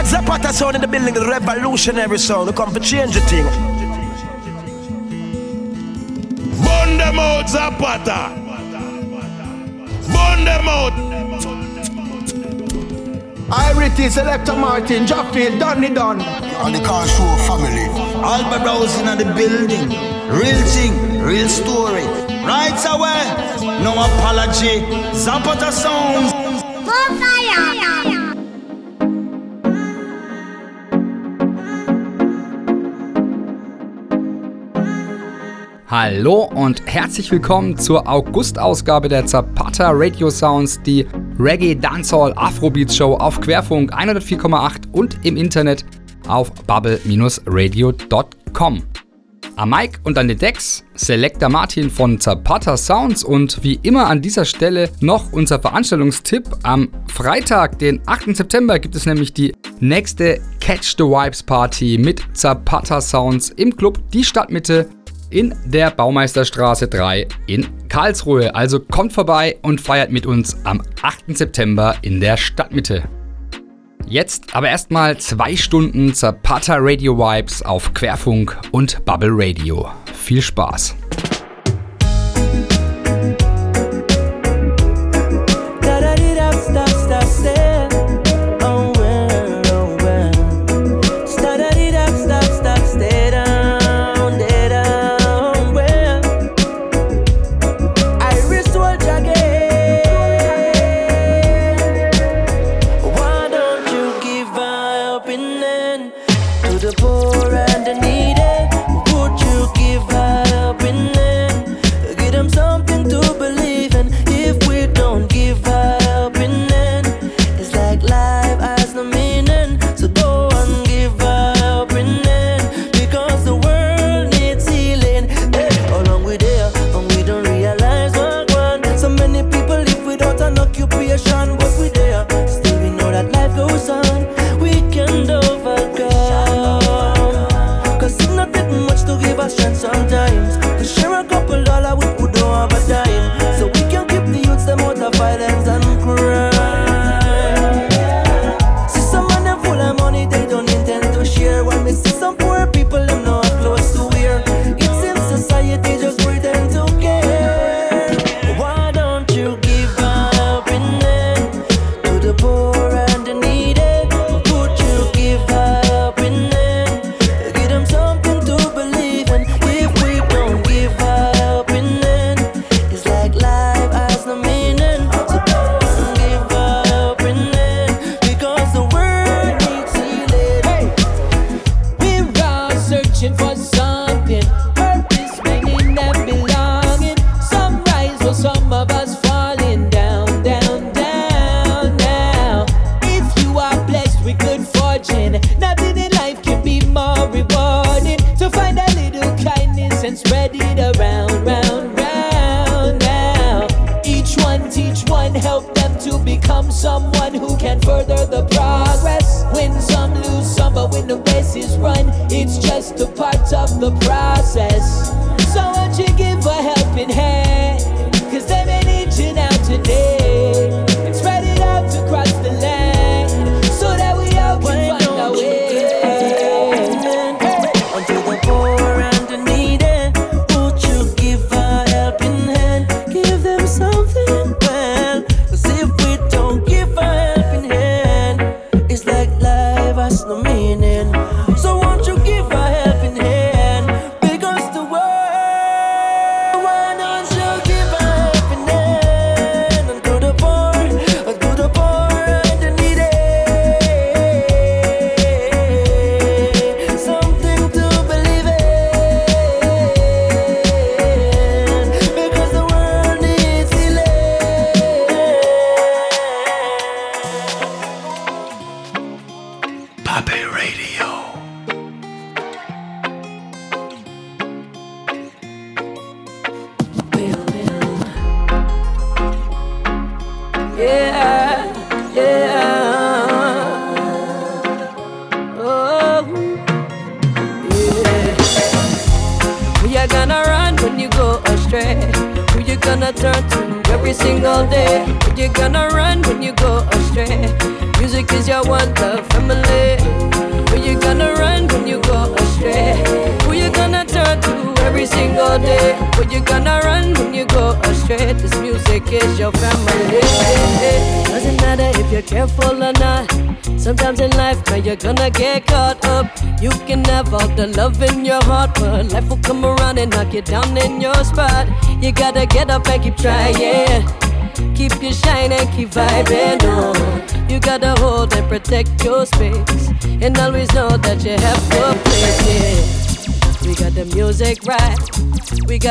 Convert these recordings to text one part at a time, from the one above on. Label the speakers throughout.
Speaker 1: God Zapata sound in the building, the revolutionary sound. We come for change the thing.
Speaker 2: Burn them out, Zapata. Burn them out.
Speaker 3: Irity, Selecta Martin, Jaffield, Donny Don.
Speaker 4: And the car show family.
Speaker 5: Alborosie in the building. Real thing, real story. Right away. No apology. Zapata sounds.
Speaker 6: Hallo und herzlich willkommen zur August-Ausgabe der Zapata Radio Sounds, die Reggae Dancehall Afrobeat Show auf Querfunk 104,8 und im Internet auf bubble-radio.com. Am Mike und an den Decks Selector Martin von Zapata Sounds und wie immer an dieser Stelle noch unser Veranstaltungstipp. Am Freitag, den 8. September, gibt es nämlich die nächste Catch the Vibes Party mit Zapata Sounds im Club Die Stadtmitte in der Baumeisterstraße 3 in Karlsruhe. Also kommt vorbei und feiert mit uns am 8. September in der Stadtmitte. Jetzt aber erstmal zwei Stunden Zapata Radio Vibes auf Querfunk und Bubble Radio. Viel Spaß!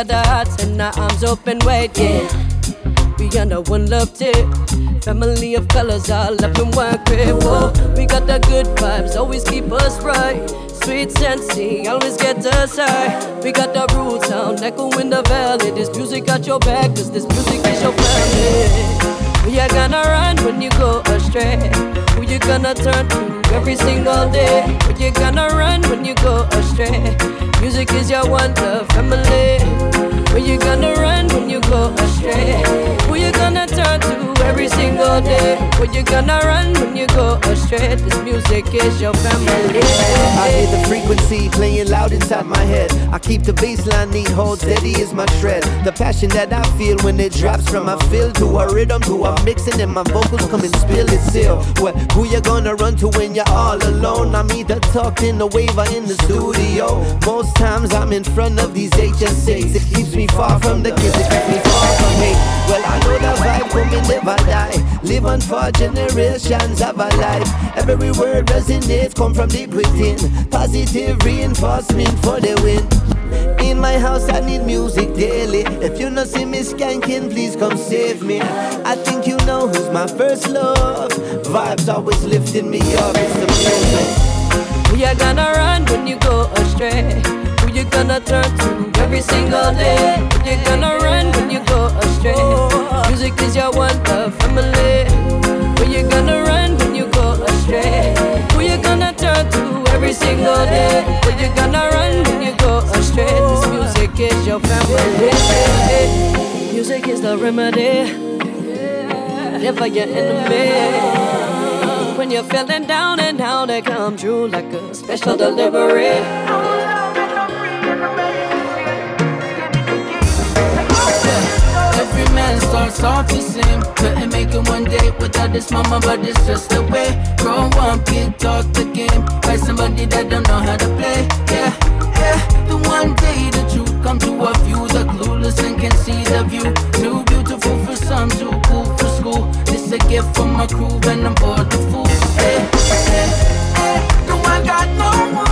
Speaker 7: We the hearts and our arms open wide. Yeah. We under one love tip. Family of colors, all up in one crib. Whoa. We got the good vibes, always keep us right. Sweet sensing, always get us high. We got the roots sound, echo in the valley. This music got your back, cause this music is your family. Who you gonna run when you go astray? Who you gonna turn to every single day? Who you gonna run when you go astray? Music is your one love family. Where you gonna run when you go astray? Who you gonna turn to every single day? Where you gonna run when you go astray? This music is your family.
Speaker 3: I hear the frequency playing loud inside my head. I keep the bassline neat, hold steady is my shred. The passion that I feel when it drops from my fill to a rhythm to a mixing and my vocals come and spill it still. Well, who you gonna run to when you're all alone? I'm either talking the wave or in the studio. Most times I'm in front of these HSAs. It keeps me far from the kids, it keeps me far from hate. Well, I know the vibe coming never die. Live on for generations of a life. Every word resonates, come from deep within. Positive reinforcement for the win. In my house, I need music daily. If you not see me skanking, please come save me. I think you know who's my first love. Vibes always lifting me up. It's the music.
Speaker 7: We are gonna run when you go astray? You gonna turn to every single day? Who you gonna run when you go astray? Music is your one love family. Who you gonna run when you go astray? Who you gonna turn to every single day? Who you gonna run when you go astray? This music is your family. Music is the remedy. Never your enemy. When you're feeling down and down, they come true like a special delivery.
Speaker 8: Every man starts off the same. Couldn't make it one day without this mama, but it's just the way. Grow up, get taught the game by somebody that don't know how to play. Yeah, yeah. The one day the truth come to a few, the clueless and can see the view. Too beautiful for some, too cool for school. This a gift from my crew, and I'm bored the fool. Hey, hey, hey. No, I got no more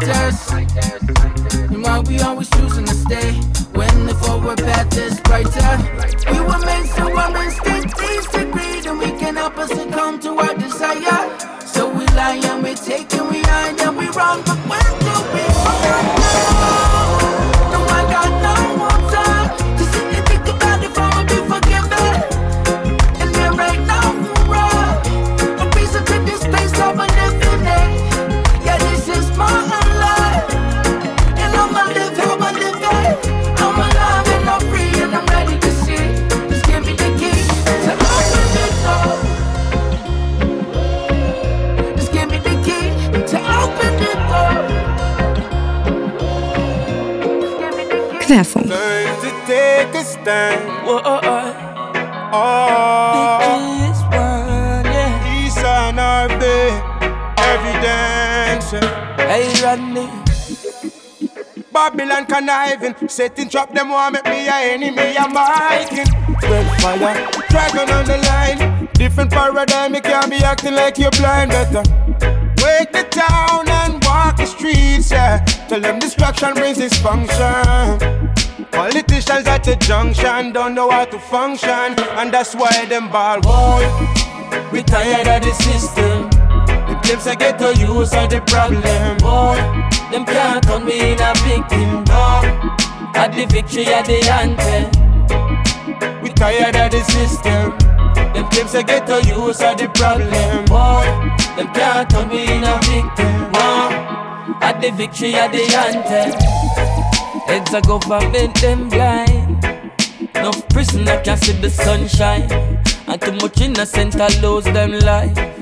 Speaker 8: fighters? And why we always choosing to stay when the forward path is brighter? We were made so our instinct is to greed, and we can help us
Speaker 9: conniving, setting trap them want make me a enemy, I'm hiking. Well fire, dragon on the line. Different paradigm, you can't be acting like you're blind. Better wake the town and walk the streets, yeah. Tell them destruction brings dysfunction.
Speaker 10: Politicians at the junction don't know how to function, and that's why them ball. Boy, we tired of the system. The claims I get to use are the problem. Boy, them can't turn me in a victim. No, at the victory at the anthem. We tired of the system. Them claims I get to use are the problem. Boy, them can't turn me in a victim. At the victory at the anthem. Heads of government them blind. No prisoner can see the sunshine. And too much innocent I lose them life.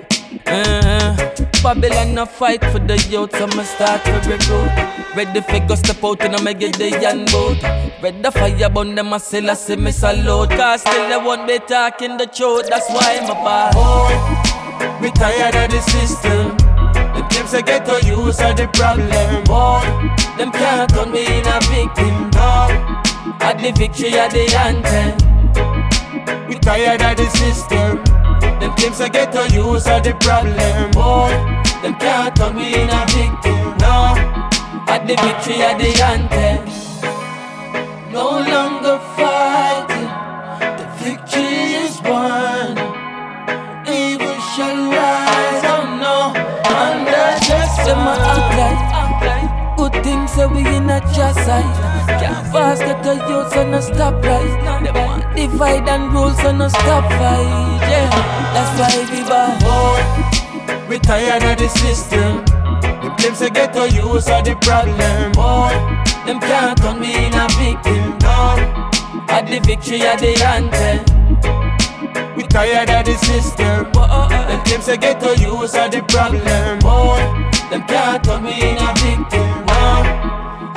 Speaker 10: Uh, Babylon no fight for the youth, so I'ma start to recruit. Ready for go step out and I'ma get the yan boat. Red the fire burn them, I still I see me salute. Cause still they won't be talking the truth, that's why I'm a bad. Boy, we tired of the system. The claims I get to use are the problem, boy. Them can't turn me in a victim, no. At the victory at the anthem. We tired of the system. Them claims I get to use are the problem, boy. Them can't turn me in a victim, no. At the victory at the anthem. No longer fighting. The victory is won. Evil shall rise, oh no a act like Good things say we in a just side Can't fast get the youths on a stop right? Them want divide and rule so a stop fight Yeah, that's why we boy We tired of the system. The claims they get to use are the problem. Boy, them can't turn me in a victim No, at the victory at the anthem. We tired of the system. Them claims they get to use are the problem. Boy, them can't turn me in a victim.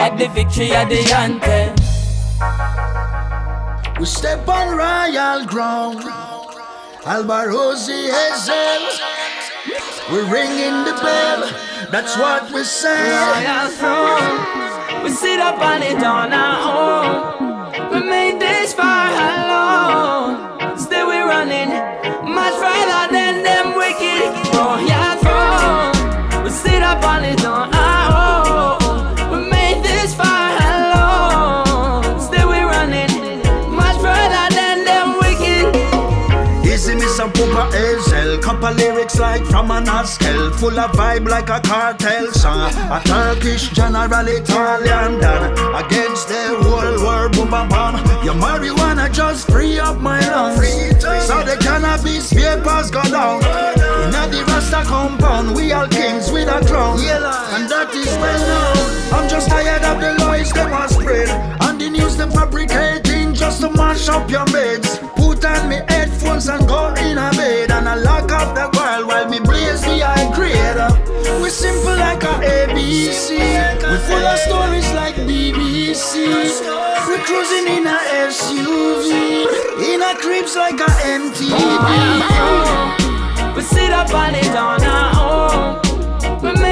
Speaker 10: At the victory at the anthem.
Speaker 5: We step on royal ground. Alborosie Hazel. We're ringing the bell. That's what we say.
Speaker 11: Royal throne. We sit up on it on our own. We made this far alone. Still we're running much further than them wicked. Royal throne We sit up on it
Speaker 5: Couple lyrics like from an Haskell, full of vibe like a cartel song. A Turkish general Italian done against the whole world boom bam bam. Your marijuana just free up my lungs, so the cannabis papers go down. In the Rasta compound, we all kings with a crown. And that is well known. I'm just tired of the lies them are spread. And the news them fabricating just to mash up your beds. Put on me headphones and go in a bed. And I lock up the world while me blaze the high grade. We simple like a ABC. We full of stories like BBC. We cruising in a SUV. In a cribs like a MTV.
Speaker 11: We sit up on it on our own.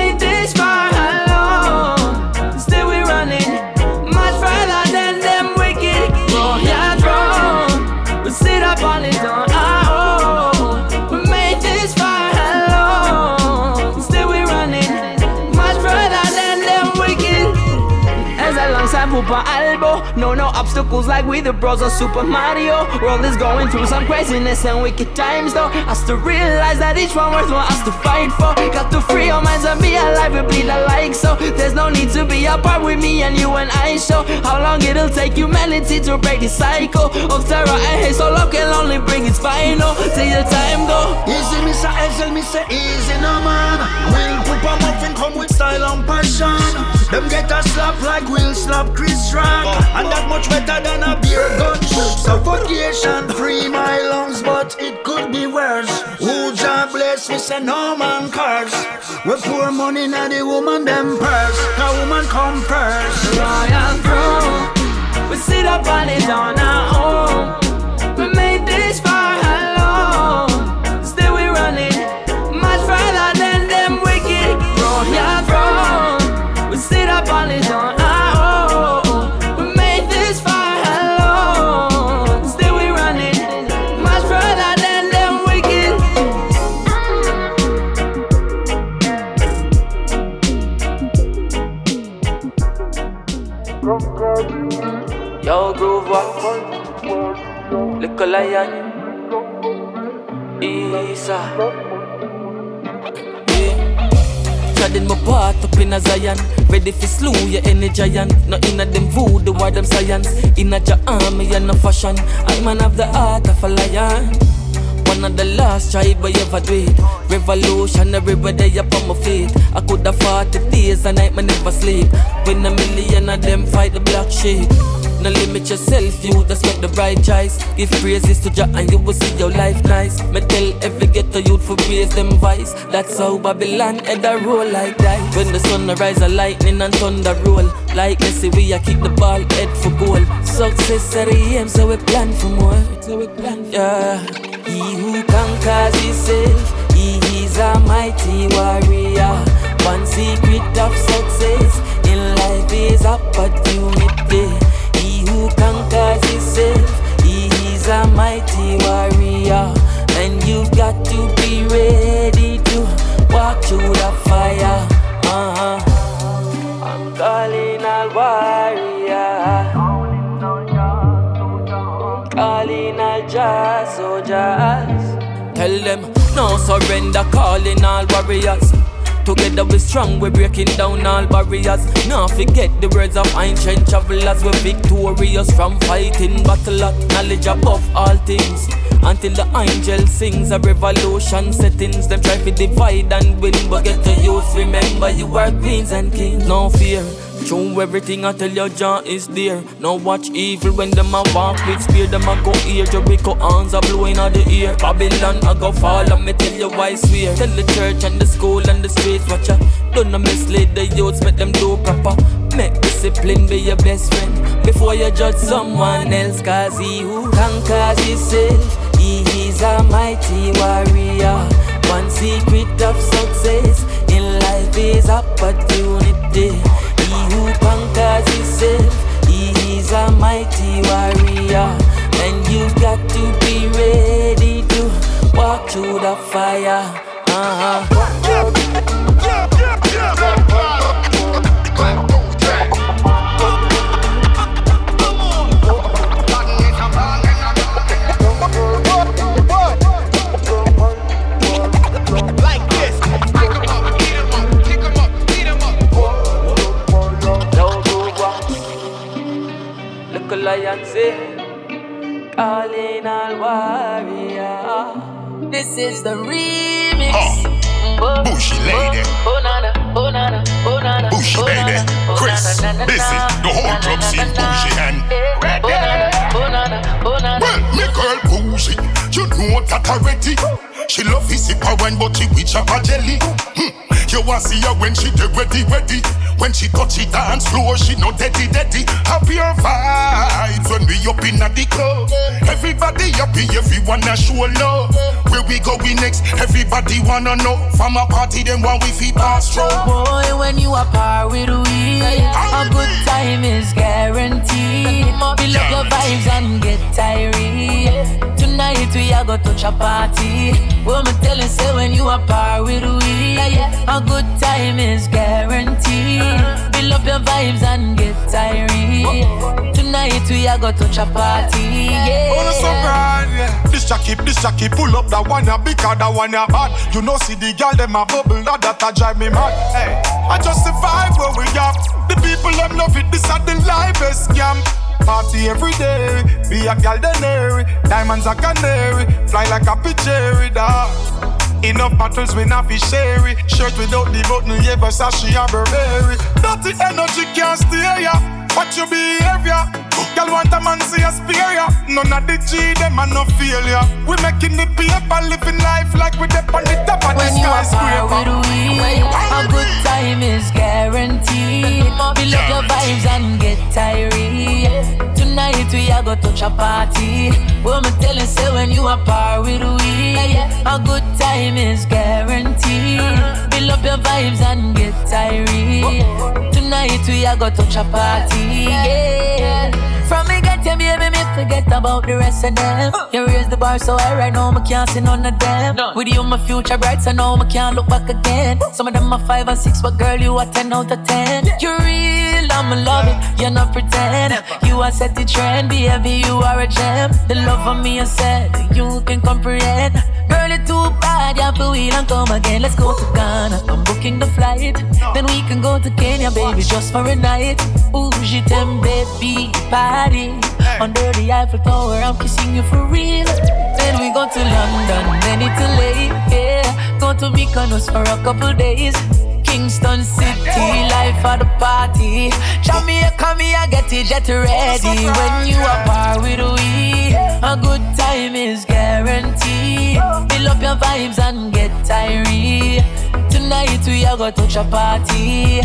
Speaker 11: Up it on Albo, no no obstacles like we the bros of Super Mario. World is going through some craziness and wicked times though. Us to realize that each one worth one us to fight for. Got to free our minds and be alive and bleed alike. So there's no need to be apart with me and you and I. Show how long it'll take humanity to break the cycle of terror and hate. So love can only bring its final. Till the time go.
Speaker 5: Easy, Mr. Me say easy, no man. Will Poopa Muffin come with style and passion. Them get a slap like we'll slap Chris Rock. And that much better than a beer gun Suffocation, free my lungs, but it could be worse. Who job bless me, say no man curse. We pour money in the woman them purse. The woman come first.
Speaker 11: Royal throne. We sit up on it on our own. We made this far
Speaker 10: Isa. Yeah. Treading my path up in a Zion. Ready for slew your any giant. Not in a them voodoo or them science. In a your army and no fashion. I man have the heart of a lion. One of the last tried we ever do it. Revolution, everybody up on my feet. I could have fought the days and night, me never sleep. When a million of them fight the black sheep. No limit yourself, you just make the right choice. Give praises to Jah and you will see your life nice. Me tell every ghetto youth for praise them vice. That's how Babylon head a roll like that. When the sun rise, a lightning and thunder roll. Like Messi, we a kick the ball head for goal. Success at the aim, so we plan for more. So we plan, yeah. He who conquers himself, he is a mighty warrior. One secret of success in life is opportunity. Conquers himself, he is a mighty warrior. And you've got to be ready to walk through the fire. Uh-huh. I'm calling all warrior. Calling all jazz soldiers. Tell them, no surrender, calling all warriors. Together we strong, we breaking down all barriers. Now forget the words of ancient travelers. We're victorious from fighting battle at knowledge above all things. Until the angel sings a revolution settings. Them try to divide and win, but get the youth. Remember, you are queens and kings. No fear. Show everything I tell your John is there. Now watch evil when them a walk with spear. Them a go ear. Jericho arms are blowing out the ear. Babylon a go fall. And me tell you why swear. Tell the church and the school and the streets watch ya. Don't mislead the youths. Make them do proper. Make discipline be your best friend before you judge someone else. Cause he who conquers himself, he is a mighty warrior. One secret of success in life is opportunity. Conquers himself, he is a mighty warrior. And you've got to be ready to walk through the fire. Uh-huh. Lion calling all warrior. This is the remix.
Speaker 12: Bushy lady.
Speaker 10: Oh, nana, oh, nana, oh, nana.
Speaker 12: Bushy
Speaker 10: oh,
Speaker 12: baby.
Speaker 10: oh,
Speaker 12: Chris, Busy,
Speaker 10: nana,
Speaker 12: the whole club scene. Bushy and Red
Speaker 10: Oh, nana, oh, nana, oh, nana.
Speaker 12: Well, me girl Bougie, you know that already. She love his sipper when but she with a jelly. Hmm. You want see her when she dey ready, ready. When she touch it dance floor, she no deady, deady. Happier vibes when we up in the club. Everybody happy, everyone a show love. Where we going next? Everybody wanna know. From a party, then one we feel pass through.
Speaker 10: Boy, when you are par with we, a good time is guaranteed. Build up your vibes and get tired. Tonight we are gonna touch a party. What me tell you, say when you are par with we, a good time is guaranteed. Build up your vibes and get tired. Tonight we are gonna touch a party.
Speaker 13: Oh, no, so grand, yeah. This Jackie, this Jackie, pull up that one, ya bigger, that one, ya bad. You know, see the girl, them a bubble, now that a drive me mad. Hey, I just survive where we are. The people, them love it, this are the livest scam. Party every day, be a gal denary. Diamonds a canary, fly like a pitchery, dog. Enough battles we not fi share it. Shirt without the button, yeah, Versace and Burberry. Dirty energy can't stay ya. Watch your behavior. Girl want a man see a spare ya. None of the G them a no failure. We making the paper, living life like we dep on the top of the
Speaker 10: When you are with
Speaker 13: skyscraper.
Speaker 10: we, a good time is guaranteed. Build up your vibes and get tired. Tonight we are gonna touch a party. What me tell you, say when you are par with we, a good time is guaranteed. Uh-huh. Build up your vibes and get tired. Oh. Tonight we are gonna touch a party. Yeah.
Speaker 14: From me get you, baby, me forget about the rest of them. You raise the bar so high right now, me can't see none of them. With you, my future bright, so now me can't look back again. Some of them are five and six, but girl, you are ten out of ten. You real, I'ma love it. You're not pretend. You are set the trend, baby, you are a gem. The love of me, I said you can comprehend. Girl, it's too bad, you have to wheel and come again. Let's go to Ghana. I'm booking the flight. Then we can go to Kenya, baby, just for a night. Ooh, je t'aime, baby, party. Under the Eiffel Tower, I'm kissing you for real. Then we go to London, then Italy, yeah. Go to Mykonos for a couple days. Kingston City, life for the party. Jamaica, me, I get it jet ready. When you are par with we, a good time is guaranteed. Fill up your vibes and get tired. Tonight we are gonna touch a party.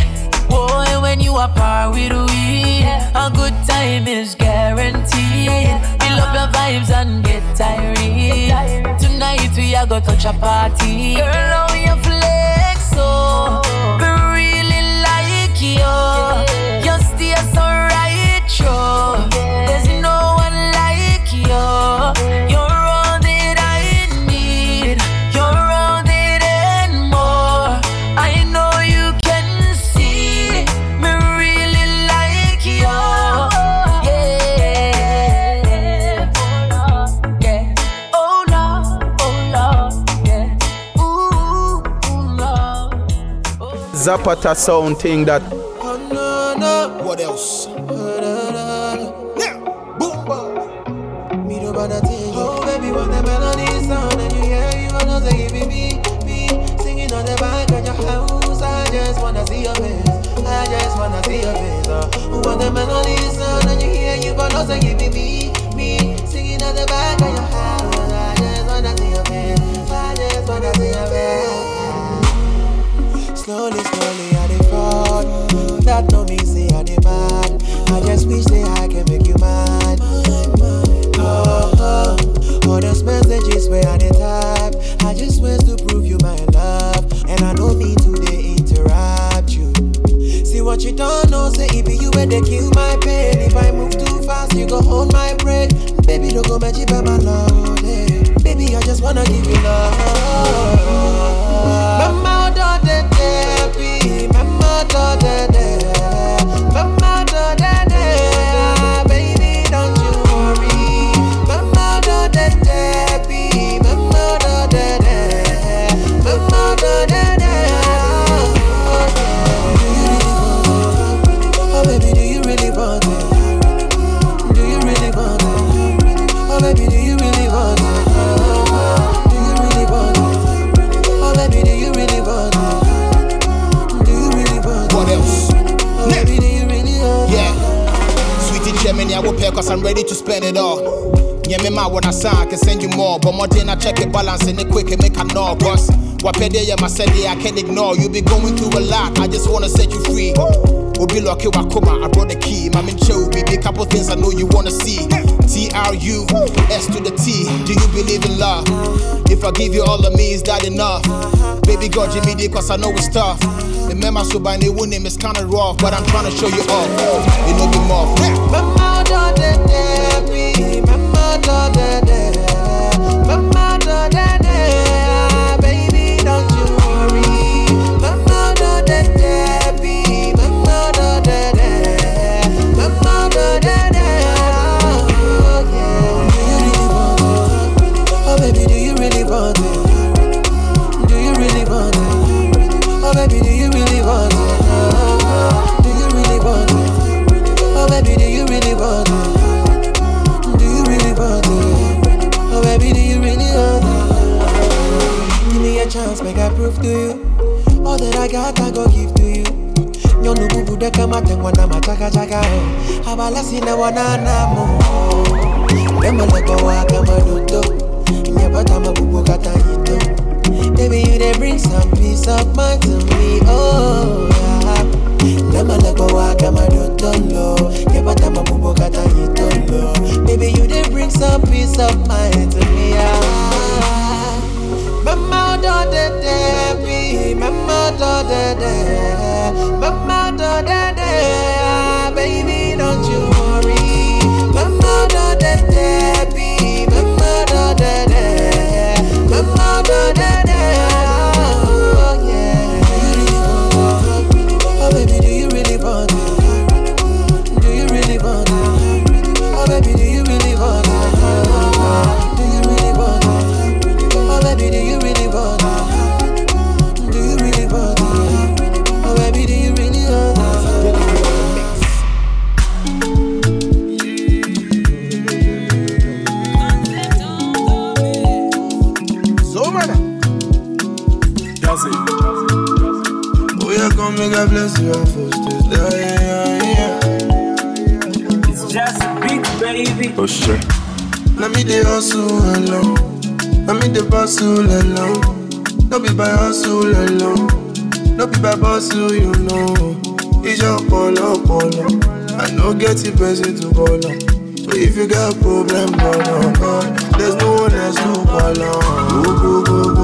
Speaker 14: Boy, when you are par with we, a good time is guaranteed. Fill up your vibes and get tired. Tonight we are gonna touch a party. Girl, how you flex oh. so? Me really like you. You stay so right, true.
Speaker 15: Zapata sound thing that
Speaker 4: What else?
Speaker 16: Me no bother tell you. Oh, baby, when the melody sound and you hear you wanna say me, me singing on the back of your house. I just wanna see your face. I just wanna see your face. Oh, when the melody sound and you hear you wanna say me, me singing on the back of your house. I just wanna see your face. I just wanna see your face. Slowly, slowly, I dey fall. That no mean say I dey mad. I just wish say I can make you mad. Oh, oh, all those messages where I dey type. I just want to prove you my love, and I don't mean to dey interrupt you. See what you don't know, say be you where they kill my pain. If I move too fast, you go hold my breath. Baby, don't go magic by my love. eh. Baby, I just wanna give you love. Mama, mama,
Speaker 4: can send you more. But more than I check it, balance in it quick and make a know. Cause what pay there, my said, I can't ignore. You be going through a lot, I just wanna set you free. Obi lucky wakoma, I brought the key. My min show me a couple things I know you wanna see. T R U S to the T. Do you believe in love? If I give you all of me, is that enough? Baby girl, Jimmy D, cause I know it's tough. Remember, so by the name is kinda rough, but I'm trying to show you off. It no be more.
Speaker 16: Mama, baby. Oh, yeah. Do you really want it? Chance, make I prove to you. All that I got, I go give to you. Nyono bubu de kama tengwa na machaka chaka oh. Habala sina wana namo. Dema lego wa kama duto. Nyapata mabubu kata hito. Baby, you they bring some peace of mind to me. Oh, yeah. Dema lego wa kama duto lo. Nyapata mabubu kata hito lo. Baby, you they bring some peace of mind to me. Ah do de mama do mama do baby don't you worry mama do de de bi mama do mama
Speaker 17: do God bless you and foster. Yeah, yeah, yeah.
Speaker 18: It's just a big baby.
Speaker 17: Oh shit. Now me the hustle alone. Now me the bustle alone. No be by hustle alone. No be by bustle, you know. It's your polo polo. I no get the person to call on. So if you got problem, call on God. There's no one else to call on. Go go go go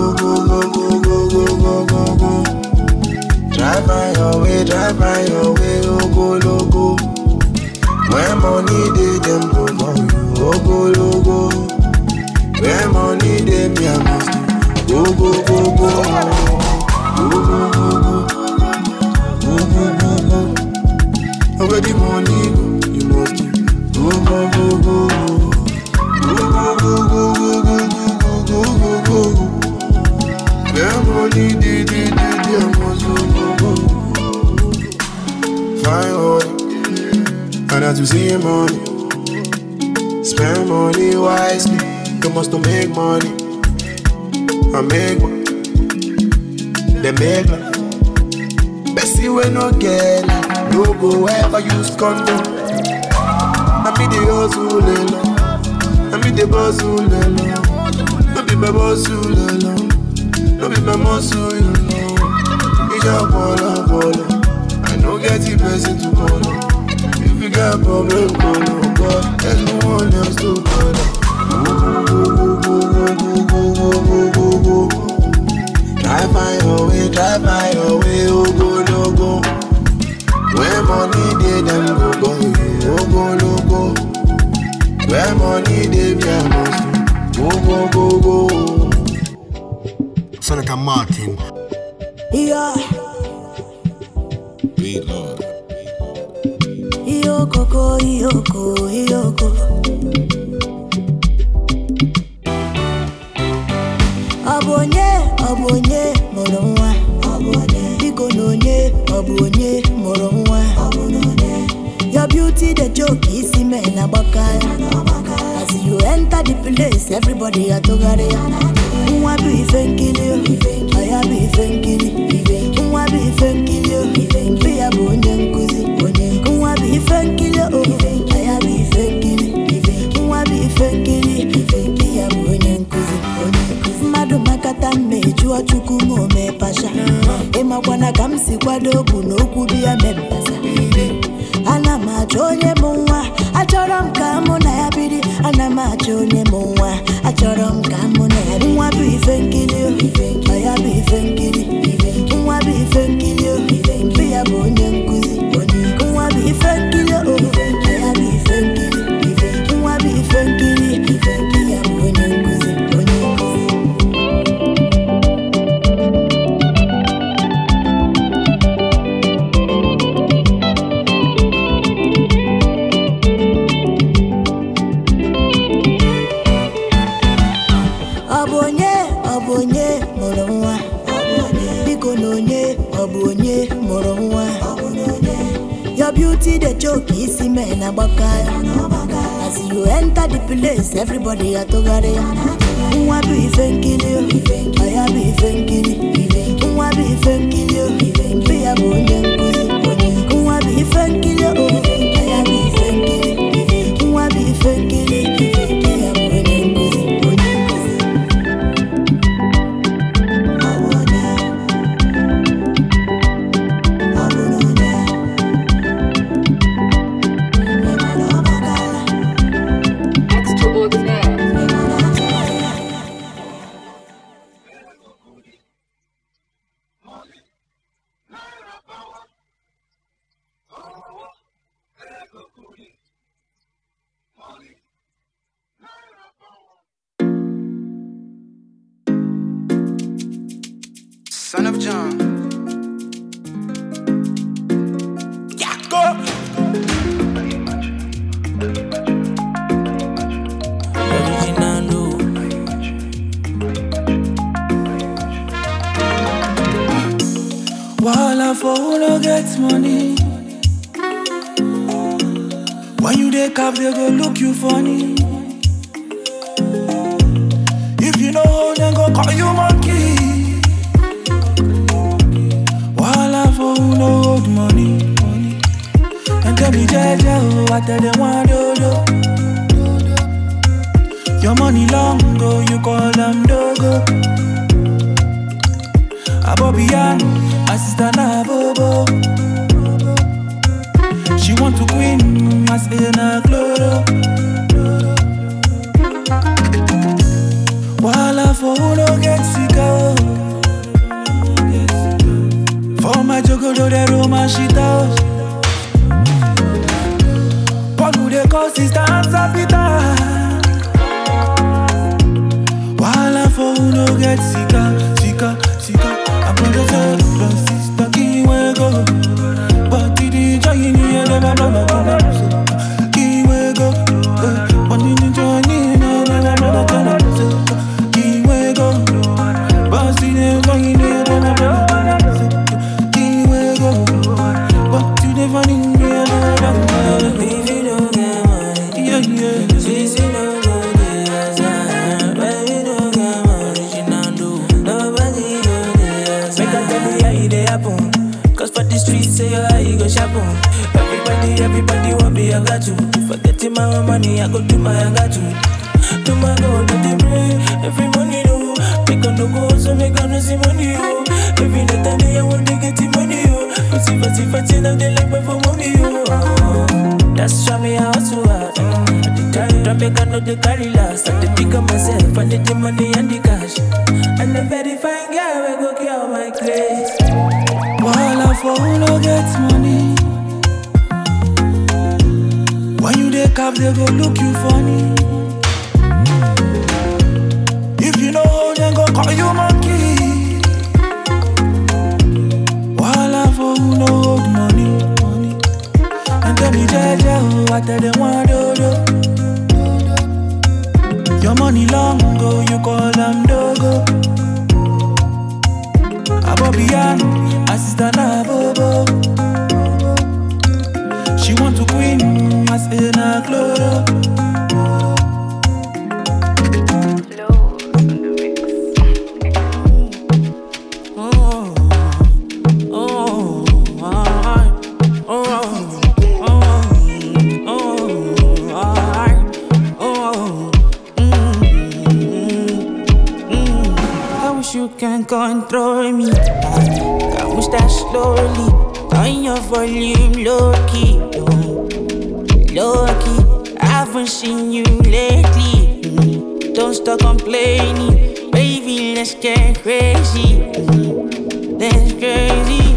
Speaker 17: Drive by your way, drive by your way, oh go logo. When money dey, them go for you, oh go logo. When money dey, me I must do. go go go go. Go go go go. Go go go go. Where the money go, you must go go go go. Go go go go go go go go go go go. When money dey dey dey dey, I Fine money, and as you see money, spend money wisely. You must to make money, I make money, they make money. Bessie we no get no go ever use condom. I me the hustle eh, alone, I me the bustle eh, alone. No be my bustle eh, alone, no be my muscle, know. It's your polo polo. No get the person to call on. If you got problem, call on God. There's no one else to call on.
Speaker 19: Everybody, everybody
Speaker 20: want
Speaker 10: be a got you. Forgetting my money, I go do my I got you. Do my go, do the brain. Every money, no. Make on no go, so make on no see money, yo. Every night and day, I want to get the money, yo. But if I see fatty, now they like for money, yo. That's why me I hustle uh, uh, hard. The time, drop make I know they carry last. I dey pick up myself, I need the money and the cash. And the very fine girl, we go kill my place.
Speaker 20: Wala for who no get money. Cap, they go look you funny. Mm. If you know then go call you monkey. Wala for who no money. money. And tell me, Jaja, oh, I tell them one do do. Your money long go, you call them dogo. Abobian, assistant Abobo. She want to queen, as in a.
Speaker 10: Oh, oh. Oh, oh, oh. Oh, mm, mm. Wish you can control me. I wish that slowly. On your volume, low key, haven't seen you lately. Don't stop complaining, baby. Let's get crazy. That's crazy.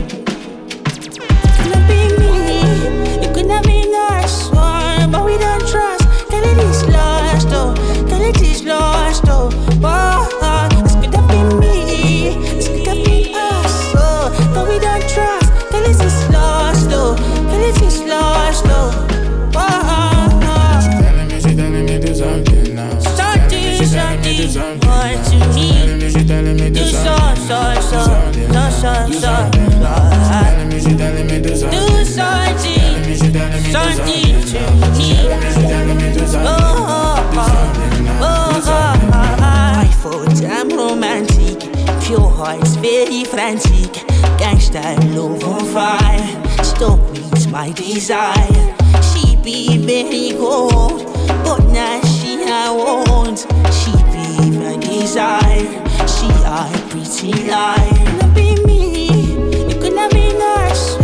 Speaker 10: Hearts very frantic, gangsta love on fire, stop with my desire. She be very cold, but now she I want. She be my desire, she I pretty lie. Not be me, it could not be nice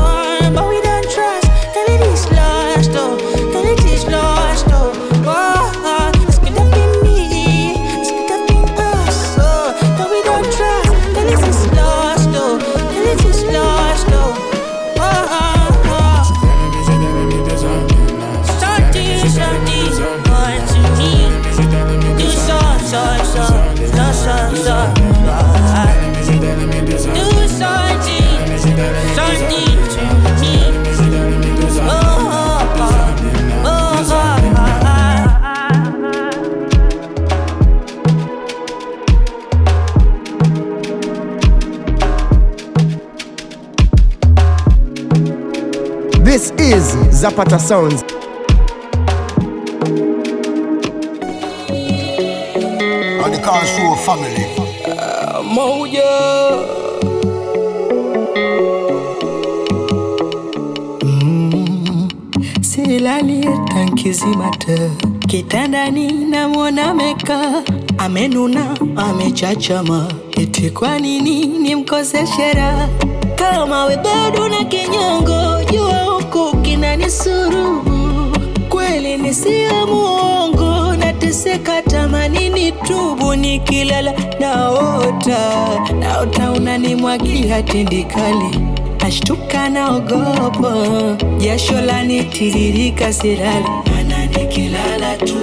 Speaker 21: Zapata Sounds.
Speaker 22: On family.
Speaker 10: Uh, Mojo.
Speaker 23: Mm-hmm.
Speaker 19: Silali tankizimata kitandani namwona meka amenuna amechachama, eti kwa nini nimkoseshera kama we na kinyongo jua inanisulubu kweli, nisiyo muongo, nateseka, tamani nitubu, nikilala naota, naota unanimwagia tindikali, nashtuka, naogopa, jasho lanitiririka, silali, maana nikilala tu.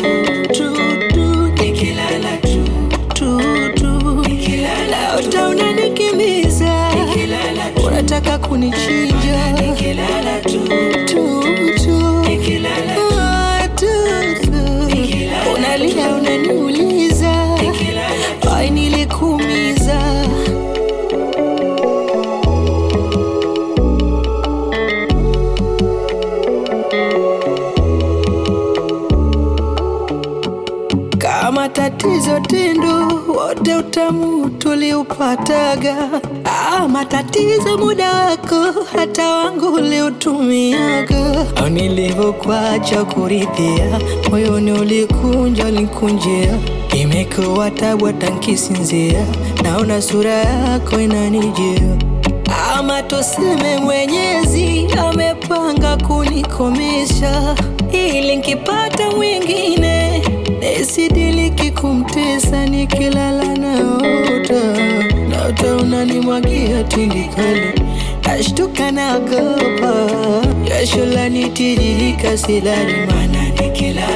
Speaker 19: ule utamu tuliupataga. Ah, matatizo muda wako hata wangu uliutumiaga. Nilivyokuacha kurithia, moyoni ulikunja unikunjia, imekuwa tabu hata naona sura yako inanijia. Ama tuseme Mwenyezi amepanga kunikomesha, ili nkipata mwingine nisidi Sitaki kumtesa nikilala naota, naota unanimwagia tindikali, nashtuka naogopa, jasho lanitiririka, silali mana nikilala.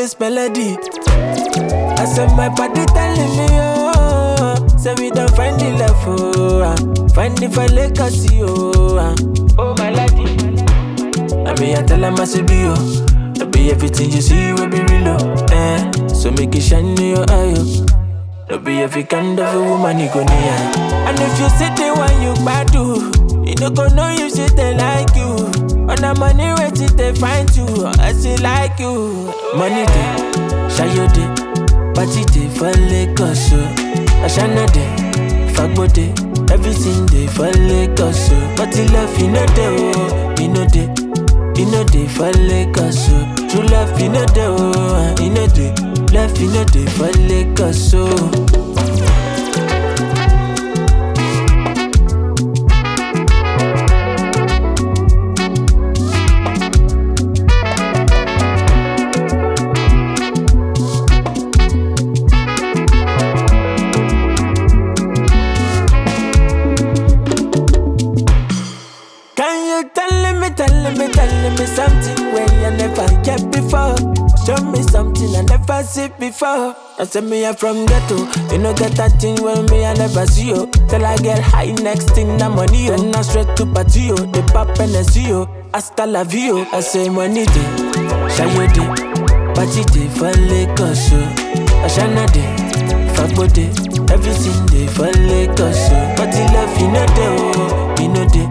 Speaker 10: face melody. I said my body telling me oh, say we don't find the love, oh, ah. find the legacy oh, uh. oh my lady. I be I tell her I say be oh, I be everything you see will be real oh, eh. So make it shine in your eye oh. Don't be every kind of a woman you gonna need. And if you see the one you bad do, you don't know you she they like you. On the money where they find you, I she like you. Money day, Shayo day, party day for Lagos, oh. Ashana day, Fagbo day, everything day for Lagos, oh. But the love you know day, oh, you know day, you know day for Lagos, oh. True love you know day, oh, you know day, love you know day for Lagos, oh. Before. I said me I'm from ghetto, you know get that thing when me I never see you. Till I get high, next thing na money yo. Then I straight to party yo, the pop and the see yo. Hasta la vie yo. I say money day, shayo day, party day for Lagos yo. Ashana day, fagbo day, everything day for Lagos yo. Party love you know day oh, you know day.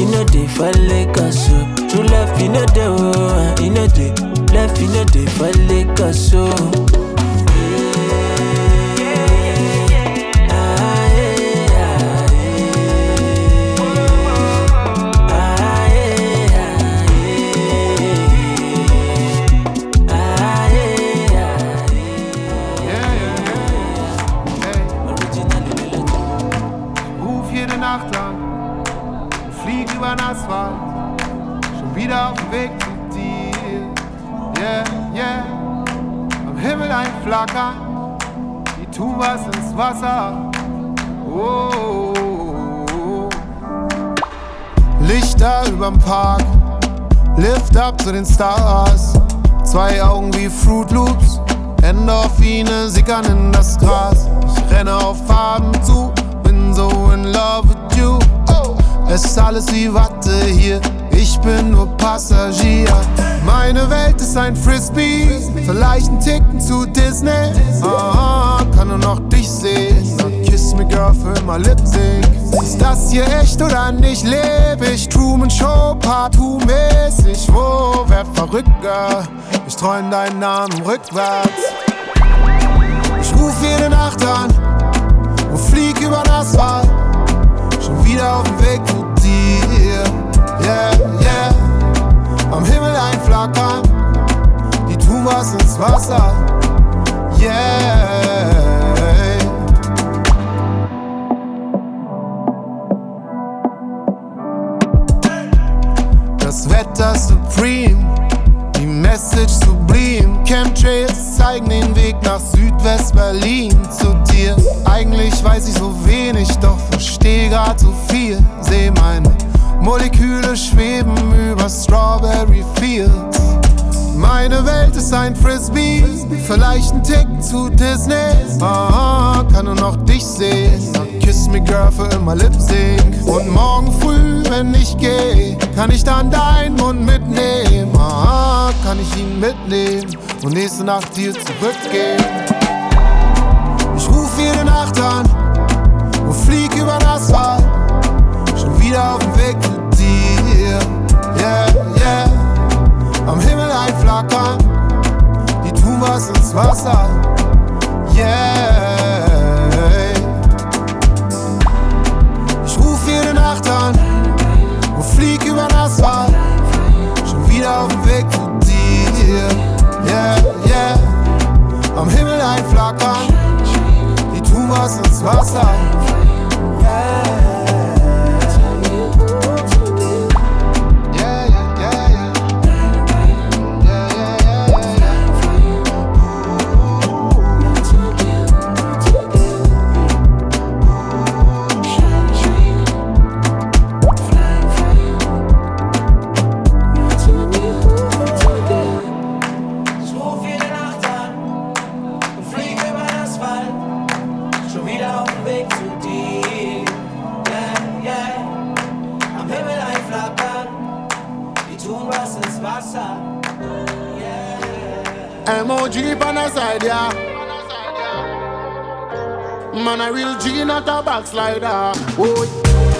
Speaker 10: You know they for Lagos, so True love, you know they, oh You know they Love, you know they for Lagos, so
Speaker 24: am Himmel ein Flackern, die tun was ins Wasser. Oh, oh, oh. Lichter überm Park, Lift up zu den Stars. Zwei Augen wie Fruit Loops, Endorphine sickern in das Gras. Ich renne auf Farben zu, bin so in love with you. Es ist alles wie Watte hier, ich bin nur Passagier. Meine Welt ist ein Frisbee, vielleicht ein Ticken zu Disney. Ah, kann nur noch dich sehen. Na, Kiss me girl für immer Lip Sync. Ist das hier echt oder nicht? Leb ich Truman Show, Partout-mäßig. Wo werd verrückter? Ich träum deinen Namen rückwärts. Ich ruf jede Nacht an und flieg über das Asphalt. Schon wieder auf dem Weg zu dir. Yeah, yeah. Am Himmel ein Flackern, die tun was ins Wasser. Yeah. Das Wetter supreme, die Message sublim. Chemtrails zeigen den Weg nach Südwest-Berlin zu dir. Eigentlich weiß ich so wenig, doch versteh grad so viel. Seh meine Moleküle schweben über Strawberry Fields. Meine Welt ist ein Frisbee, vielleicht ein Tick zu Disney. Ah, kann nur noch dich sehen. Kiss me girl für immer Lip Sync. Und morgen früh, wenn ich geh, kann ich dann deinen Mund mitnehmen. Ah, kann ich ihn mitnehmen und nächste Nacht dir zurückgehen. Ich ruf jede Nacht an und flieg über das Asphalt. Schon wieder auf dem Weg ein Flackern, die tun was ins Wasser. Yeah. Ich ruf jede Nacht an und flieg über das Asphalt. Schon wieder auf dem Weg zu dir. Yeah, yeah. Am Himmel ein Flackern, die tun was ins Wasser.
Speaker 2: Ich
Speaker 24: side, yeah. Man, a real G, not a backslider. Oh,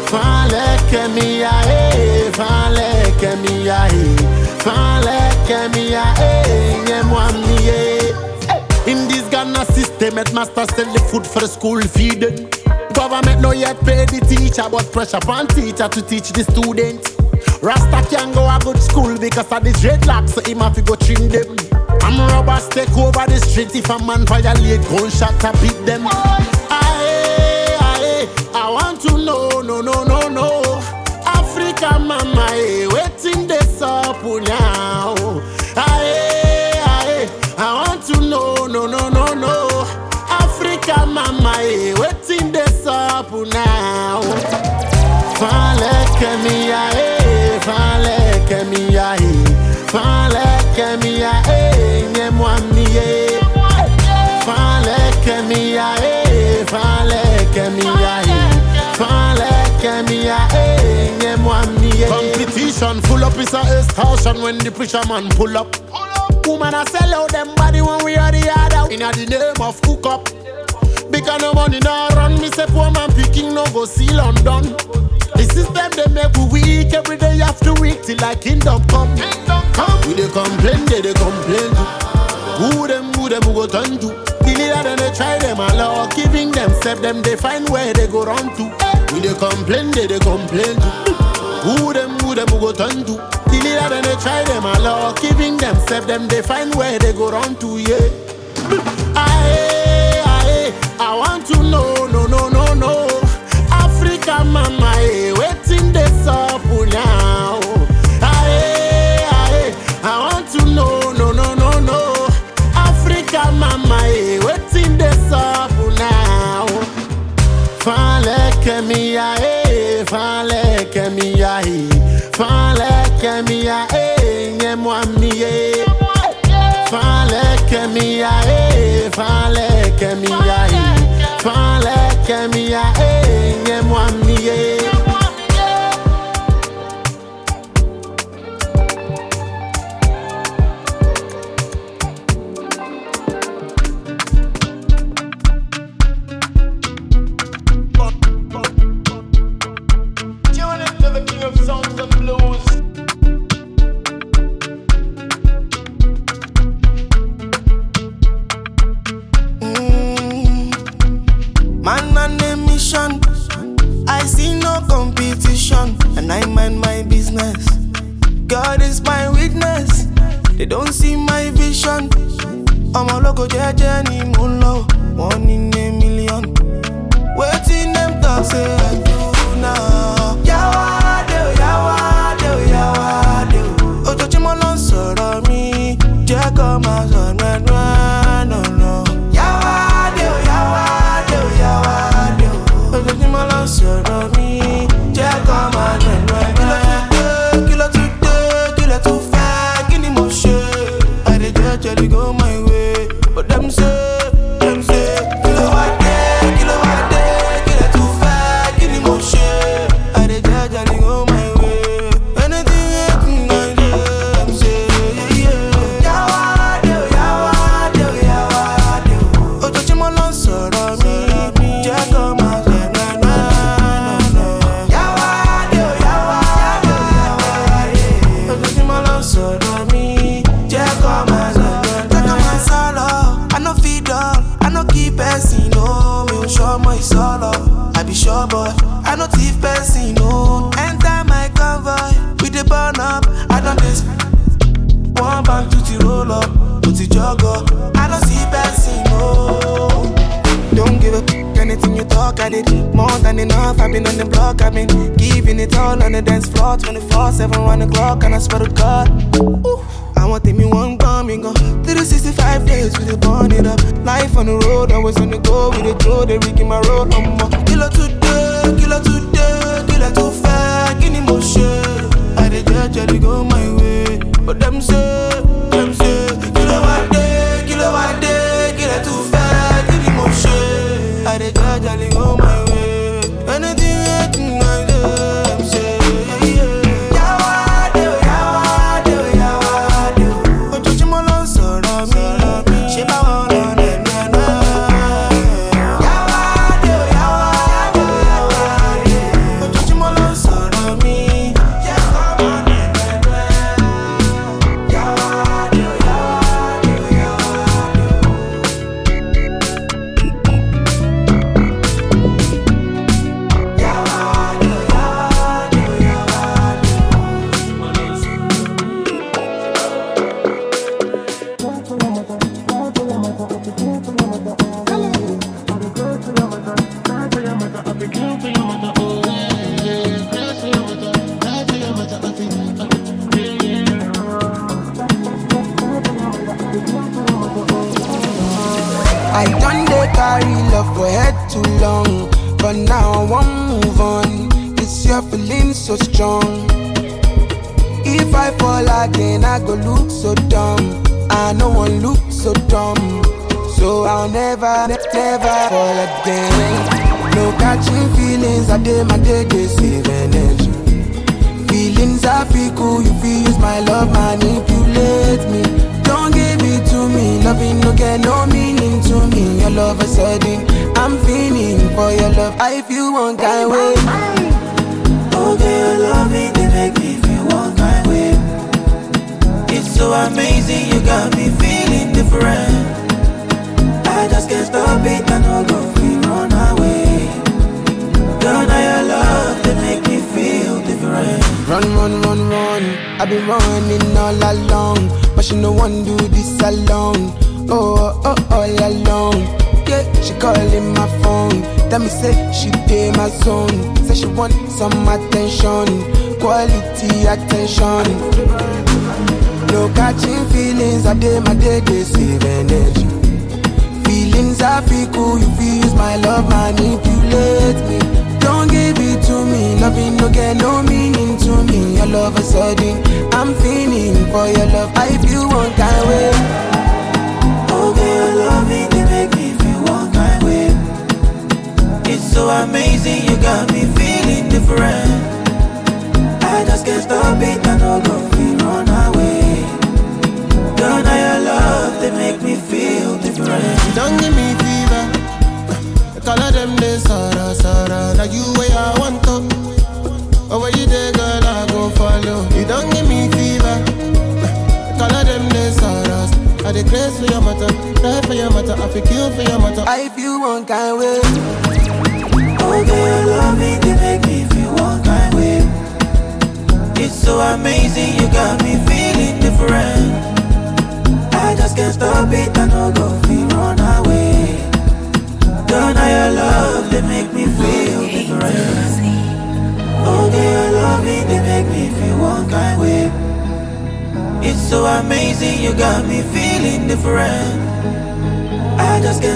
Speaker 24: fale que mi ae, fale que mi ae, fale que mi ae, ye moi. In this Ghana system, headmaster sell the food for the school feeding. Government no yet pay the teacher, but pressure upon teacher to teach the student. Rasta can't go a good school because of the dreadlocks, so have to go trim them. I'm robbers take over the street if a man violate gunshot to beat them. Aye, aye, I want to know, no, no, no, no. Africa mama, eh, waiting this up now. Aye, aye, I want to know, no, no, no, no. Africa mama, eh, waiting this up now. Fale que mi ae, fale que mi
Speaker 2: competition full up is a extortion when the pressure man pull up woman a sell out them body when we are the other inna the name of cook up. Because no money now run. Me say poor man picking no go see London. The system they make we weak. Every day after week till I kingdom come. Kingdom come. We they complain, they they complain. Who them, who them, who go turn to? The leader then they try them a lot, Giving them step them they find where they go run to. When they complain they they complain to. Who them who them who go turn to. The leader then they try them a lot, Giving them step them they find where they go run to yeah. Aye, aye, I want to know no no no no. Africa mama Fale ke mi a e, nye mwam mi e Fale ke mi
Speaker 25: a e, fale ke mi a e fale
Speaker 26: ke mi a e and I mind my business. God is my witness, they don't see my vision. I'm a local mò ń lọ wọ́n ní ní mílíọ̀nù wetin talk say.
Speaker 27: ass for the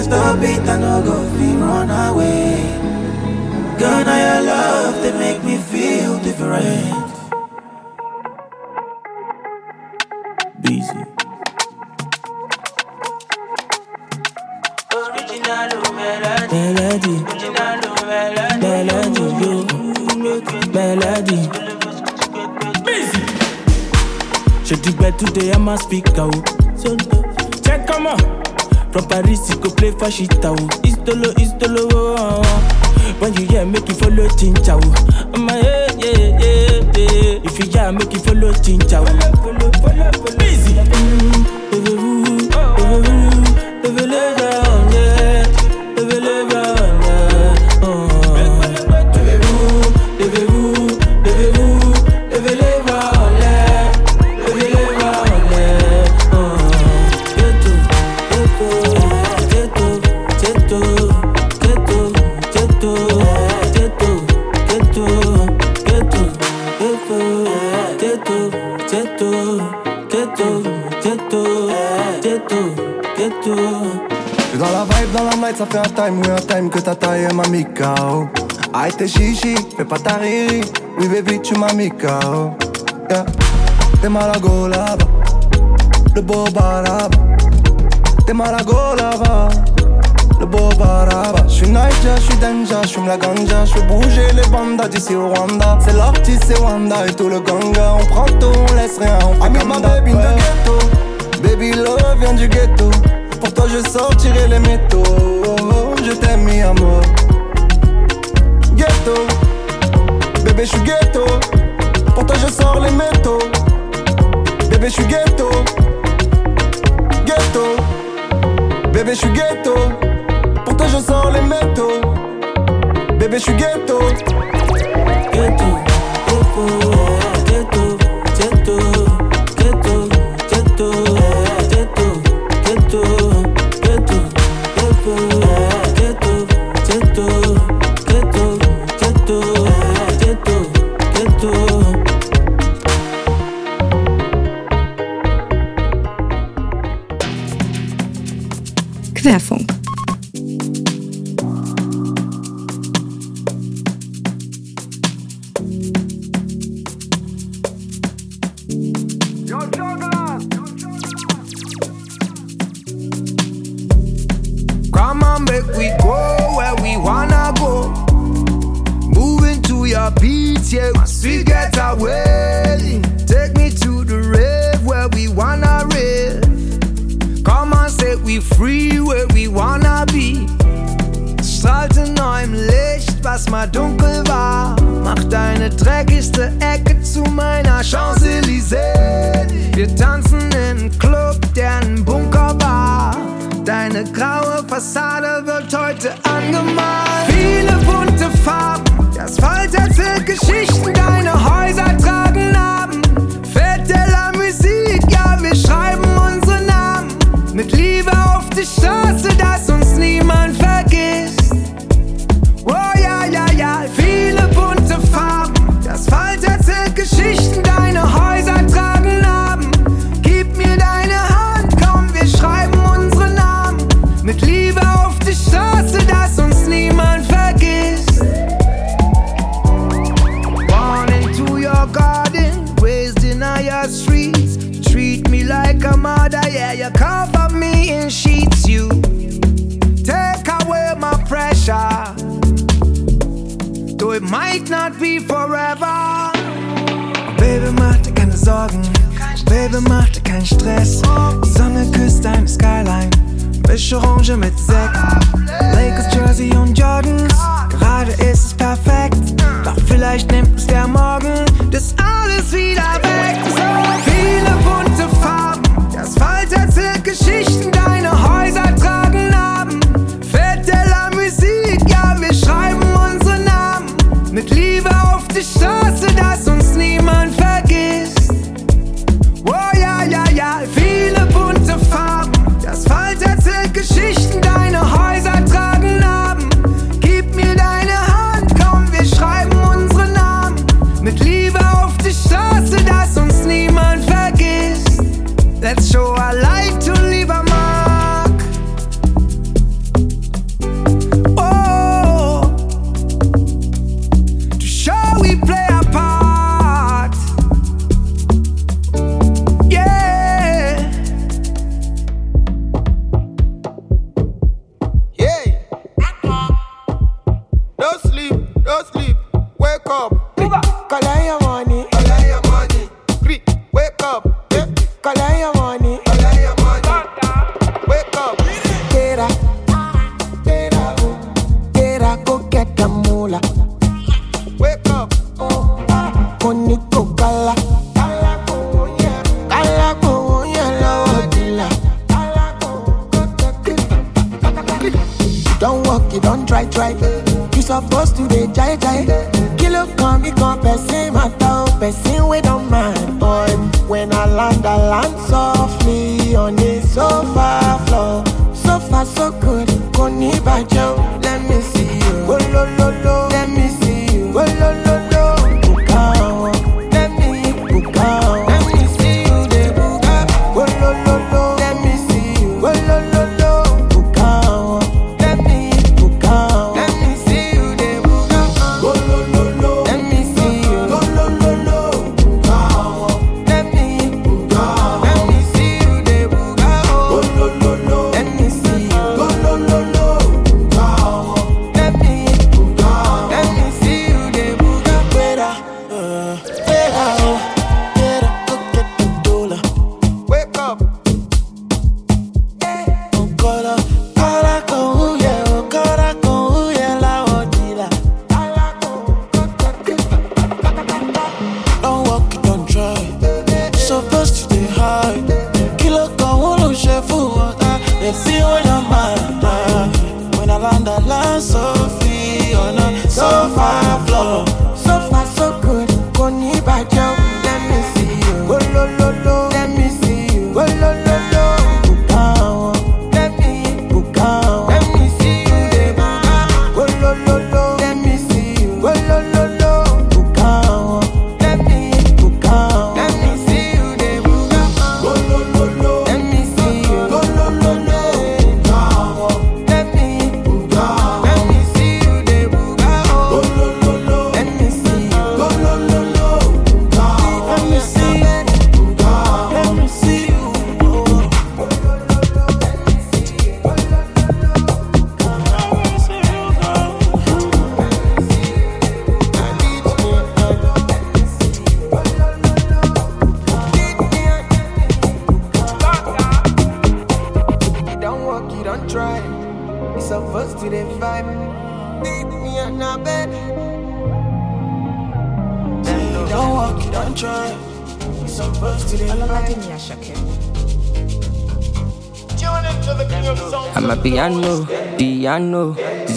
Speaker 27: Stop it!
Speaker 28: beat that no
Speaker 27: go feel run away. Girl, now your love, they make me feel different. Busy.
Speaker 10: Original melody. Melody. Melody. Melody. Busy. Je dis belle tout est à ma speaker. From Paris, go play Fashita. Oh. Istolo, Istolo. Oh, oh, When you hear, make you follow Tincha. My head, yeah, yeah, yeah. Eh. If you hear, make you follow Tincha. Follow, follow, follow, follow. Busy. Mm.
Speaker 29: Ça fait un time, oui, un time que t'as taillé ma mis KO. Oh. Arrête tes chichi, fais pas ta riri. Oui, baby, tu m'as mis Yeah. T'es malago là-bas, le boba là-bas. T'es malago là-bas, le boba là-bas. J'suis Niger, j'suis Danger, j'fume la ganja. J'fais bouger les bandas d'ici au Rwanda. C'est l'artiste, c'est Wanda et tout le ganga. On prend tout, on laisse rien, on fait ma baby ouais. de ghetto. Baby love vient du ghetto. Pour toi je sortirai les métaux. Oh, oh, je t'ai mis à mort. Ghetto. Bébé je suis ghetto. Pour toi je sors les métaux. Bébé je suis ghetto. Ghetto. Bébé je suis ghetto. Pour toi je sors les métaux. Bébé je suis ghetto.
Speaker 10: Ghetto. Oh, ghetto Ghetto Ghetto.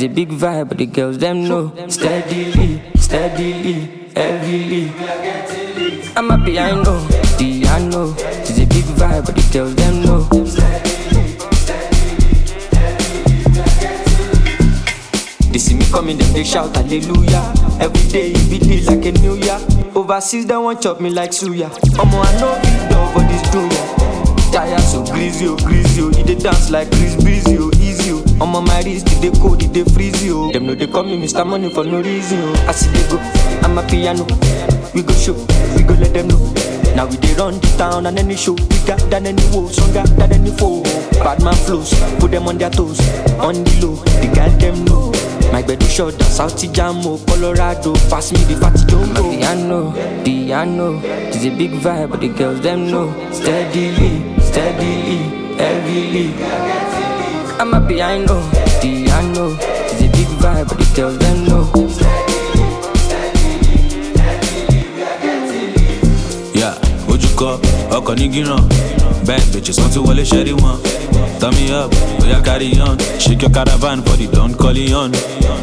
Speaker 30: It's a big vibe, but the girls them know. Steadily, steadily, heavily. I'm a piano, piano. It's a big vibe, but the girls them know. They see me coming, them they shout hallelujah. Every day it be like a new year. Overseas they want chop me like suya. Omo I know big dog for this dunya. Tire so greasy, oh greasy, oh. He dey dance like Chris Breezy, oh oh. Omo my wrist, they dey cold, they freeze oh. Them know they call me Mr. Money for no reason, oh. I see they go, I'm a piano. We go show, we go let them know. Now we dey run the town and any show bigger than any woe, stronger than any foe. Bad man flows, put them on their toes, on the low, the girl them know. My bed is short, South Jamo, oh. Colorado, pass me the fatty go. Piano, piano, it's a big vibe, but the girls them know. Steadily, steadily, heavily. I'm a piano, piano, it's a big vibe, but the girls them know.
Speaker 31: Yeah, would you call? ojúkọ ọkọ̀ ní gíràn bad bitches wọ́n ti wọlé ṣẹ́rí wọn. Turn me up, oya carry on. Shake your caravan for the Don Corleone.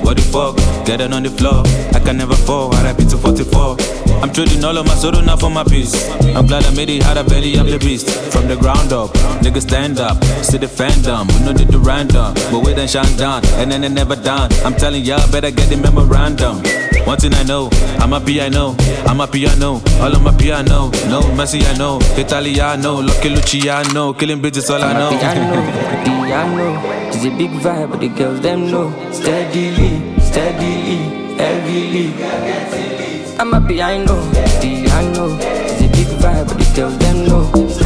Speaker 31: What the fuck? Get it on the floor. I can never fall. I RIP to 44. I'm trading all of my sorrow now for my peace. I'm glad I made it. Had a belly, I'm the beast. From the ground up, niggas stand up. See the fandom. We know they do random. But we then shine down. And then they never done. I'm telling y'all, better get the memorandum. One thing I know, I'm a piano, I'm a piano, all on my piano. No Messi, I know, Italiano, Lucky Luciano, killing bitches, all I know.
Speaker 30: piano. It's a big vibe, but the girls them know. Steadily, steadily, heavily. I'm a piano, piano. It's a big vibe, but the girls them know.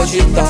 Speaker 32: I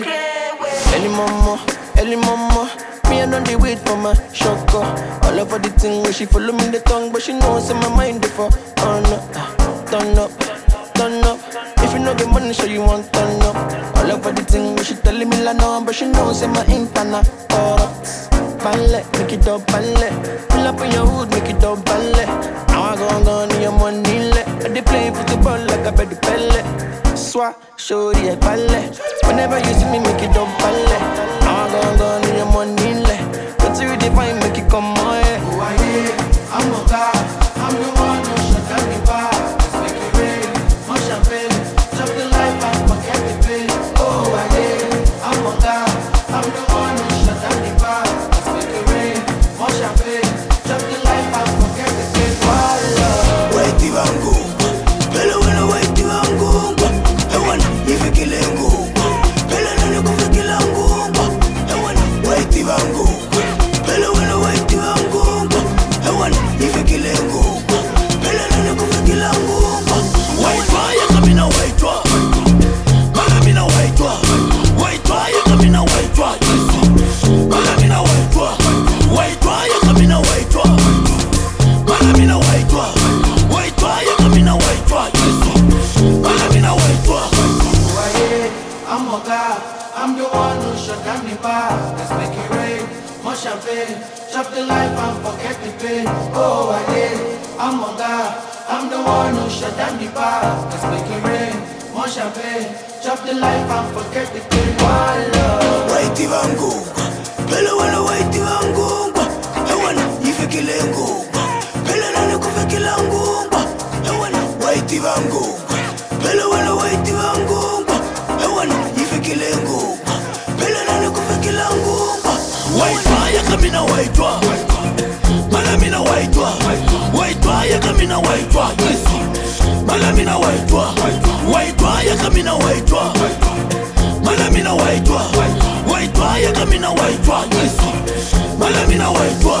Speaker 32: the
Speaker 16: pain.
Speaker 3: Any mama, any mama. Me and on the wait for my shocker. All over the thing where she follow me the tongue, but she knows in my mind before. Turn up, ah, turn up, turn up. If you know the money, show you want turn up. All over the thing where she telling me la no, but she knows in my internet. Alright. Ballet, make it up, ballet. Pull up in your hood, make it up, ballet. Now I go on, go on your money, let. I dey play football like a bed pellet. The ballet. Whenever you see me, make it up, ballet. Now I go your money. But you define, make it come on,
Speaker 16: I'm a. the life and forget the pain. Oh, I yeah, I'm a god. I'm the one who shut down the bar. Let's make it rain. More champagne, chop the life and forget the pain. Voila.
Speaker 33: Waiti wangu Pele wena waiti wangu Ewana ife kilengu Pele nane kufe kilangu Ewana waiti wangu Pele wena waiti wangu Ewana ife kilengu Pele nane kufe kilangu Waitwa yaka mina waitwa malamina waitwa waitwa yakamina waitwa malamina waitwa waitwa yakamina waitwa malamina waitwa waitwa yakamina waitwa malamina waitwa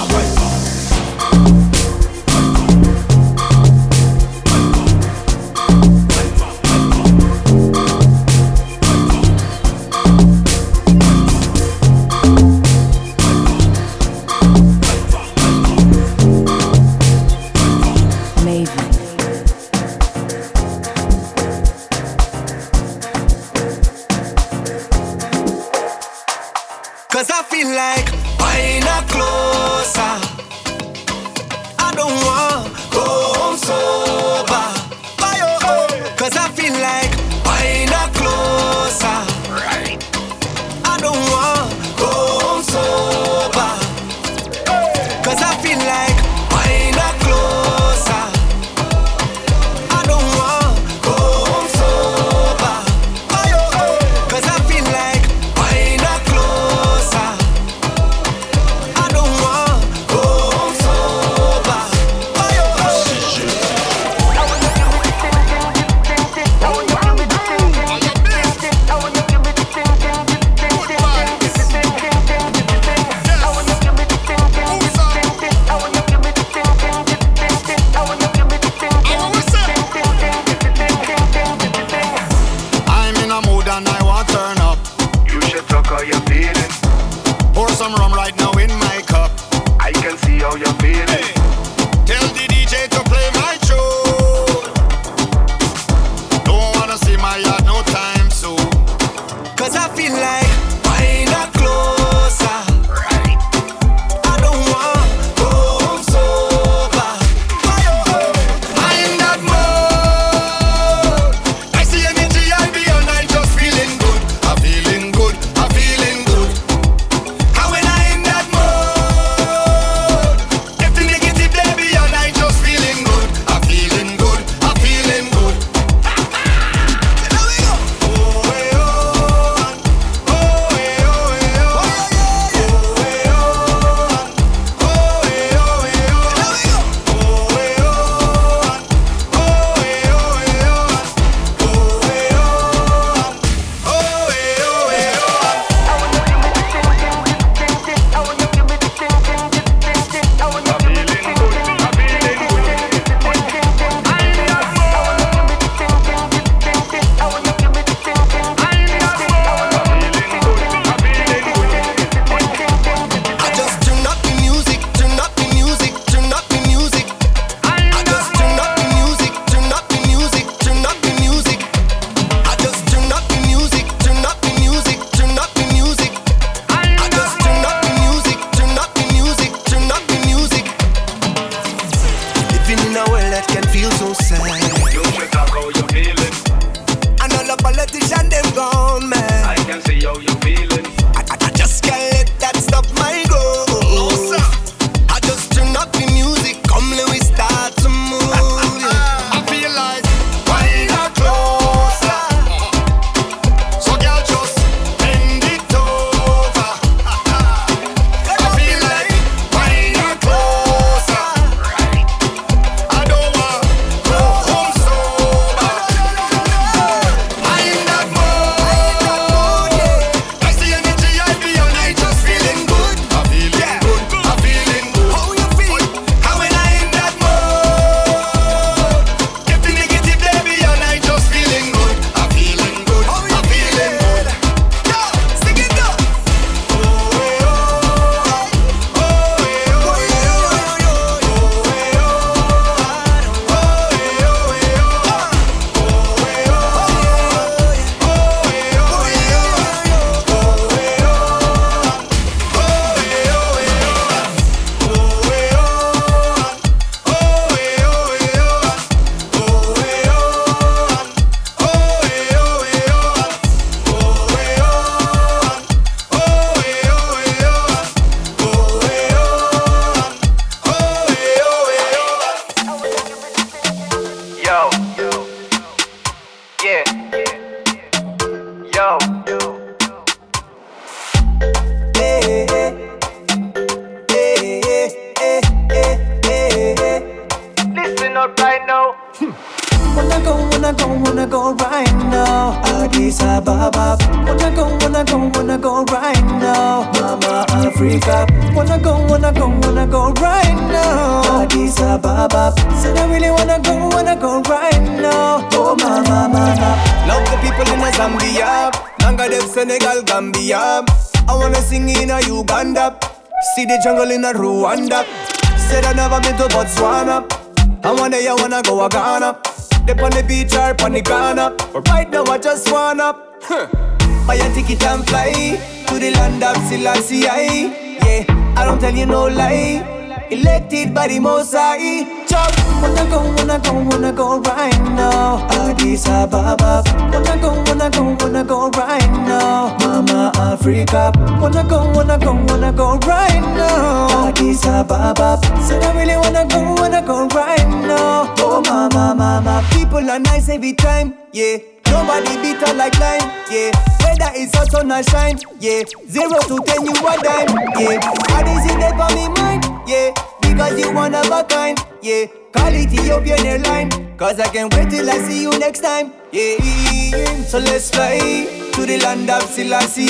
Speaker 34: Selassie,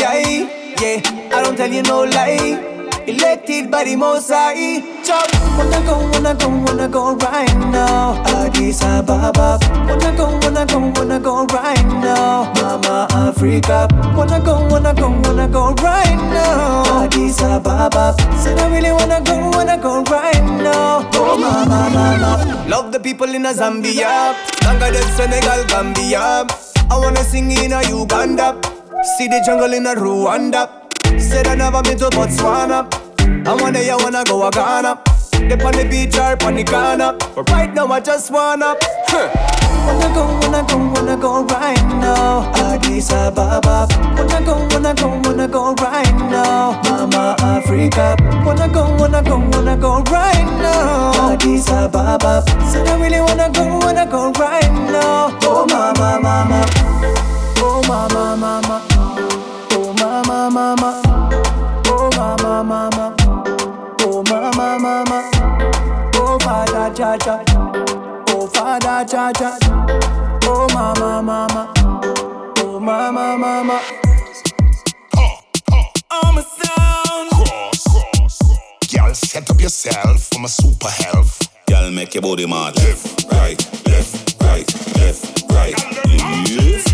Speaker 34: yeah. I don't tell you no lie. Elected by the Most chop.
Speaker 35: Wanna go, wanna go, wanna go right now. Addis Ababa. Wanna go, wanna go, wanna go right now. Mama Africa. Wanna go, wanna go, wanna go right now. Addis Ababa. Said I really wanna go, wanna go right now. Oh mama, mama.
Speaker 34: Love the people in a Zambia, Bangladesh, Senegal, Gambia. I wanna sing in a Uganda, see the jungle in Rwanda. Said I never been to Botswana. I wanna, I wanna go a Ghana. Dip on the beach or on the Ghana. But right now I just wanna. Huh.
Speaker 35: Wanna go, wanna go, wanna go right now. Addis Ababa. Wanna go, wanna go, wanna go right now. Mama Africa. Wanna go, wanna go, wanna go right now. Addis Ababa. Said I really wanna go, wanna go right now. Oh mama, mama. Oh mama, mama. Oh mama, mama. Oh mama, mama. Oh mama, mama. Oh father, cha cha. Oh father, cha cha. Oh mama, mama. Oh mama, mama.
Speaker 12: I'm a sound. Cross, cross, cross. Girl, set up yourself for my super health.
Speaker 36: Girl, make your body mad. Left, right, left, right, left, right, left, left, mm-hmm.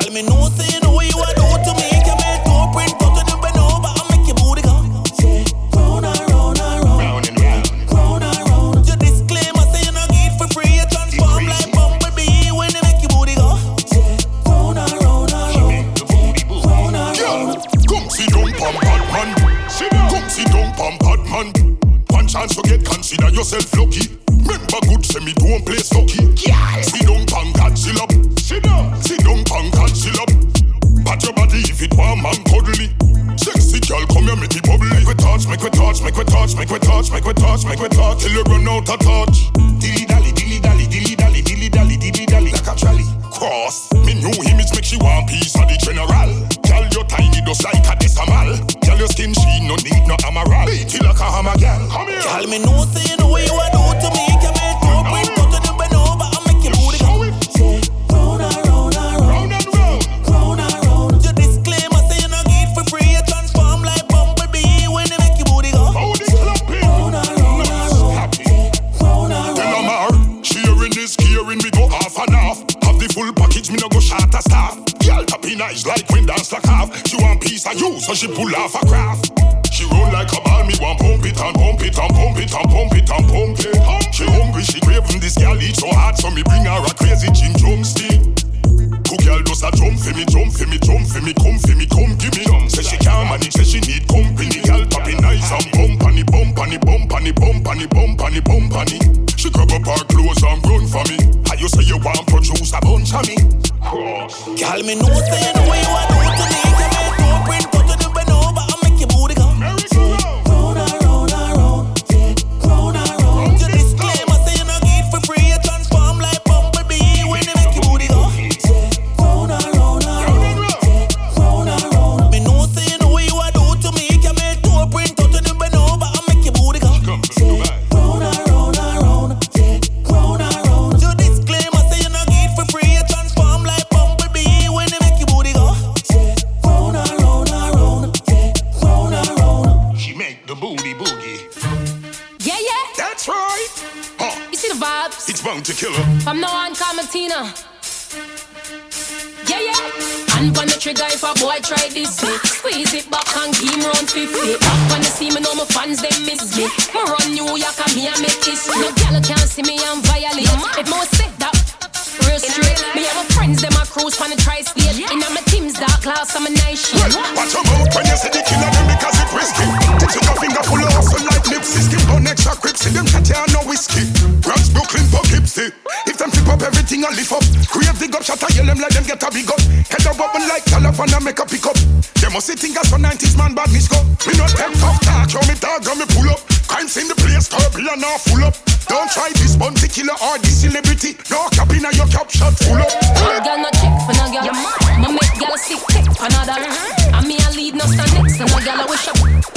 Speaker 36: Girl, me know say you know you are do to me. Can make two print go to the bend over and make your booty go. Yeah, round and round and round, round and round, round and round. Your disclaimer say you no get for free. You transform like bumblebee when they make your booty go. Yeah, round and round and round, round and
Speaker 12: Girl, come sit down, pam pam man. Come sit down, pam pam man. One chance to get consider yourself lucky. Remember good, say me don't play. Girl, sit down, pam Godzilla. Sit down, sit down, pam Godzilla. Pat your body if it warm and cuddly. Sexy girl, come here, make it bubbly. Make we touch, make we touch, make we touch, make we touch, make we touch, make we touch, till you run out of touch. Dilly dally, dilly dally, dilly dally, dilly dally, dilly dally, like a trolley. Cross, me new image make she want piece of the general. Girl, you tiny just like a decimal. Girl, your skin sheen no need no amaral. Beat it like a hammer, girl. Come here.
Speaker 36: Girl, me know say you know you
Speaker 12: Tapping like when dance like half. She want piece of you, so she pull off a craft. She roll like a ball, me want pump it and pump it and pump it and pump it and pump it. She hungry, she craving this girl eat so hard, so me bring her a crazy gin drumstick. Two girl does a jump for me, jump for me, jump for me, come for me, come give me. Jump. Say she can't manage, say she need company. Girl tapping nice and bump and bump and bump and bump and bump and bump and She grab up her clothes and run for me. And you say you want produce a bunch of me.
Speaker 36: Girl, me know say you know you are do to me.
Speaker 37: Bounty killer.
Speaker 38: From now on, call me Tina. Yeah, yeah. Hand on the trigger if a boy try this me. Squeeze it back and give him round 50. Back when they see me, know my fans, they miss me. Me run New York and me, I make history. No girl can't see me, I'm violate. If more say that, real straight. Me and my friends, them a cruise on the tri-state. In my team's dark class, I'm a night shit.
Speaker 37: Watch your mouth when you see the killer them because it risky. Take your finger full of hustle like lipstick. Skim on extra crips, see them cat and no whiskey. Bronx, Brooklyn, Poughkeepsie. If them flip up everything I lift up. Create dig up, shot I yell them like them get a big up. Head up open like telephone and make a pick up. They must see think as a 90s man bad me go. Me no take tough talk, show me dog and me pull up. Crimes in the place, turbulent now full up. Don't try this bounty killer or this celebrity. No cap in your cap shot full up.
Speaker 38: My girl no check for no girl. My make girl sick take for another. And me a lead no stand next to no girl. I wish I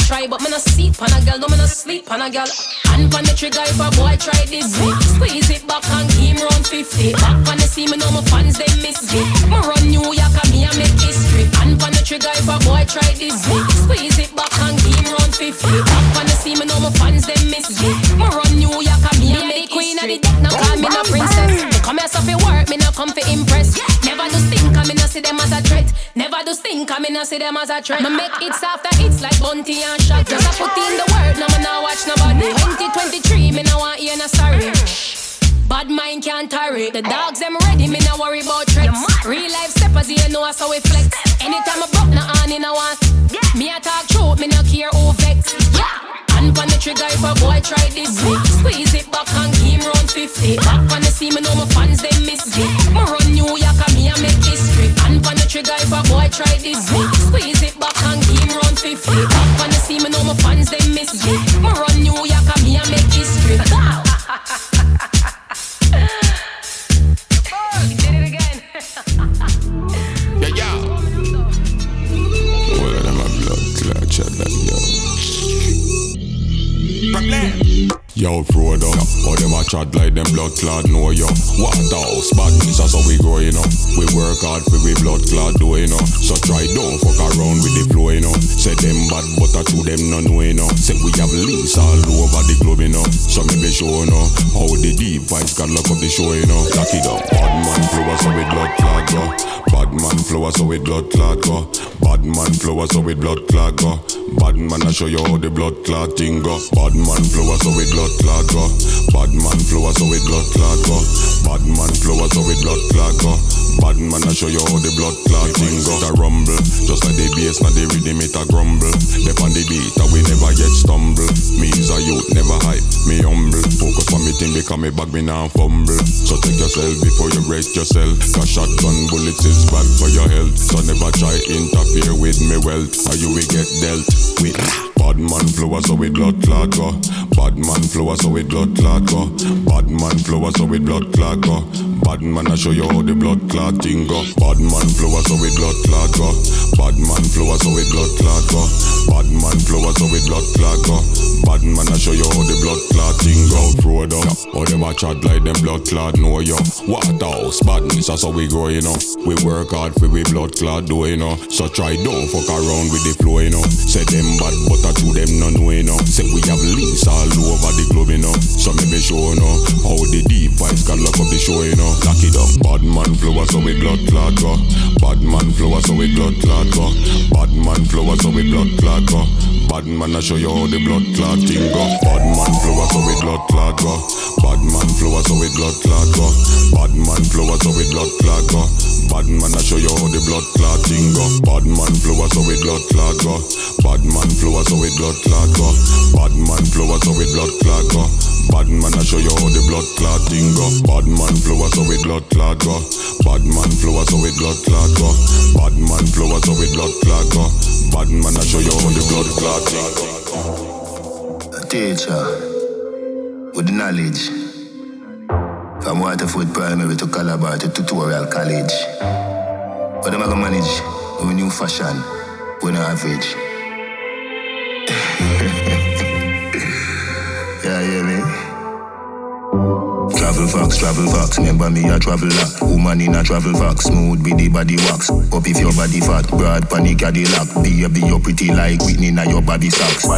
Speaker 38: try but me no sleep on a girl. No me no sleep on a girl. Hand on the trigger if a boy try this me. Squeeze it back and give him round 50. Back when they see me know my fans they miss me. Me run New York and me a make history. Hand on the trigger if a boy try this me. Squeeze it back and give him round 50. Back when they see me know my fans they miss me. Threat. Never do stink, I me no see them as a threat. Me make hits after hits like Bunty and Shot. Just I put in the word, now me no watch nobody. 2023, me no want hear no sorry. Bad mind can't tarry. The dogs them ready, me no worry about threats. Real life steppers, you know how we flex. Anytime I broke no on in a want. Me a talk truth, me no care who vex. Yeah. Hand on the trigger if a boy try this me. Squeeze it back and him round 50. Back when they see me, know my fans they miss me. Me run New York trigger if a boy try this me. Squeeze it back and give him round 50. Back when they see me, know my fans they miss me. Me run New York and me a make history. Oh, wow. You did it again.
Speaker 37: Yeah, yeah.
Speaker 39: Well, them a blood clot yo. Yo, Frodo, how them a chat like them blood clot know yo. What house badness, that's how we grow, you know. We work hard for we blood clot do, you know. So try don't fuck around with the flow, you know. Say them bad, but I to them no know, you know. Say we have links all over the globe, you know. So me be show, you know. How the deep vibes can lock up the show, you know. Lock it up. Bad man flow, so with blood clot go. Bad man flow, so with blood clot go. Bad man flow, so with blood clot go. Bad man, I show you how the blood clot thing go. Bad man flow, so with blood clot go. Bad man flow, so with blood clot go. Bad man flow, so with blood clot go. Bad man, I show you how the blood clot thing go. Rumble, just like the bass, now the rhythm it a grumble. Dep on the beat, and we never yet stumble. Me is a youth, never hype, me humble. Focus on me thing, become me bag, me now fumble. So take yourself before you break yourself. Cause shotgun bullets is bad for your health. So never try interfere with me wealth, or you will get dealt with. Bad man flow so with blood clot go. Bad man flow so with blood clot go. Bad man flow so with blood clot go. Bad man I show you how the blood clot thing go. Bad man flow so with blood clot go. Bad man flow so with blood clot go. Bad man flow so with blood clot go. Bad man I show you how the blood clot thing go. Road up, how them a chat like them blood clot know yo. What house badness that's how we grow you know. We work hard for we blood clot do you know. So try don't fuck around with the flow you know. Say them bad but I to them no know you know. Say we have links all over the globe you know. So me show you know how the deep vibes can lock up the show you know. Lock it up. Bad man flow so we blood clot go. Bad man flow so we blood clot go. Bad man flow so we blood clot go. Bad man I show you how the blood clot thing go. Bad man flow so we blood clot go. Bad man flow so we blood clot go. Bad man flow so we blood clot go. Bad man I show you how the blood clot thing go. Bad man flow so we blood clot go. Bad man flow so we blood clot go. Bad man flow so we blood clot go. Bad man I show you how the blood clot thing go. Bad man flow so we blood clot go. Bad man flow so we blood clot go. Bad man flow so we blood clot go. Bad man I show you how the blood clot thing go.
Speaker 40: Teacher, with knowledge. From Waterford Primary to Calabar to Tutorial College. But I'm gonna manage with new fashion, with no average. yeah, hear me? Travel fox, travel fox, remember me a traveler. Woman in a travel fox, smooth with the body wax. Up if your body fat, broad panic Cadillac. Baby, you be your pretty like Whitney na your body socks.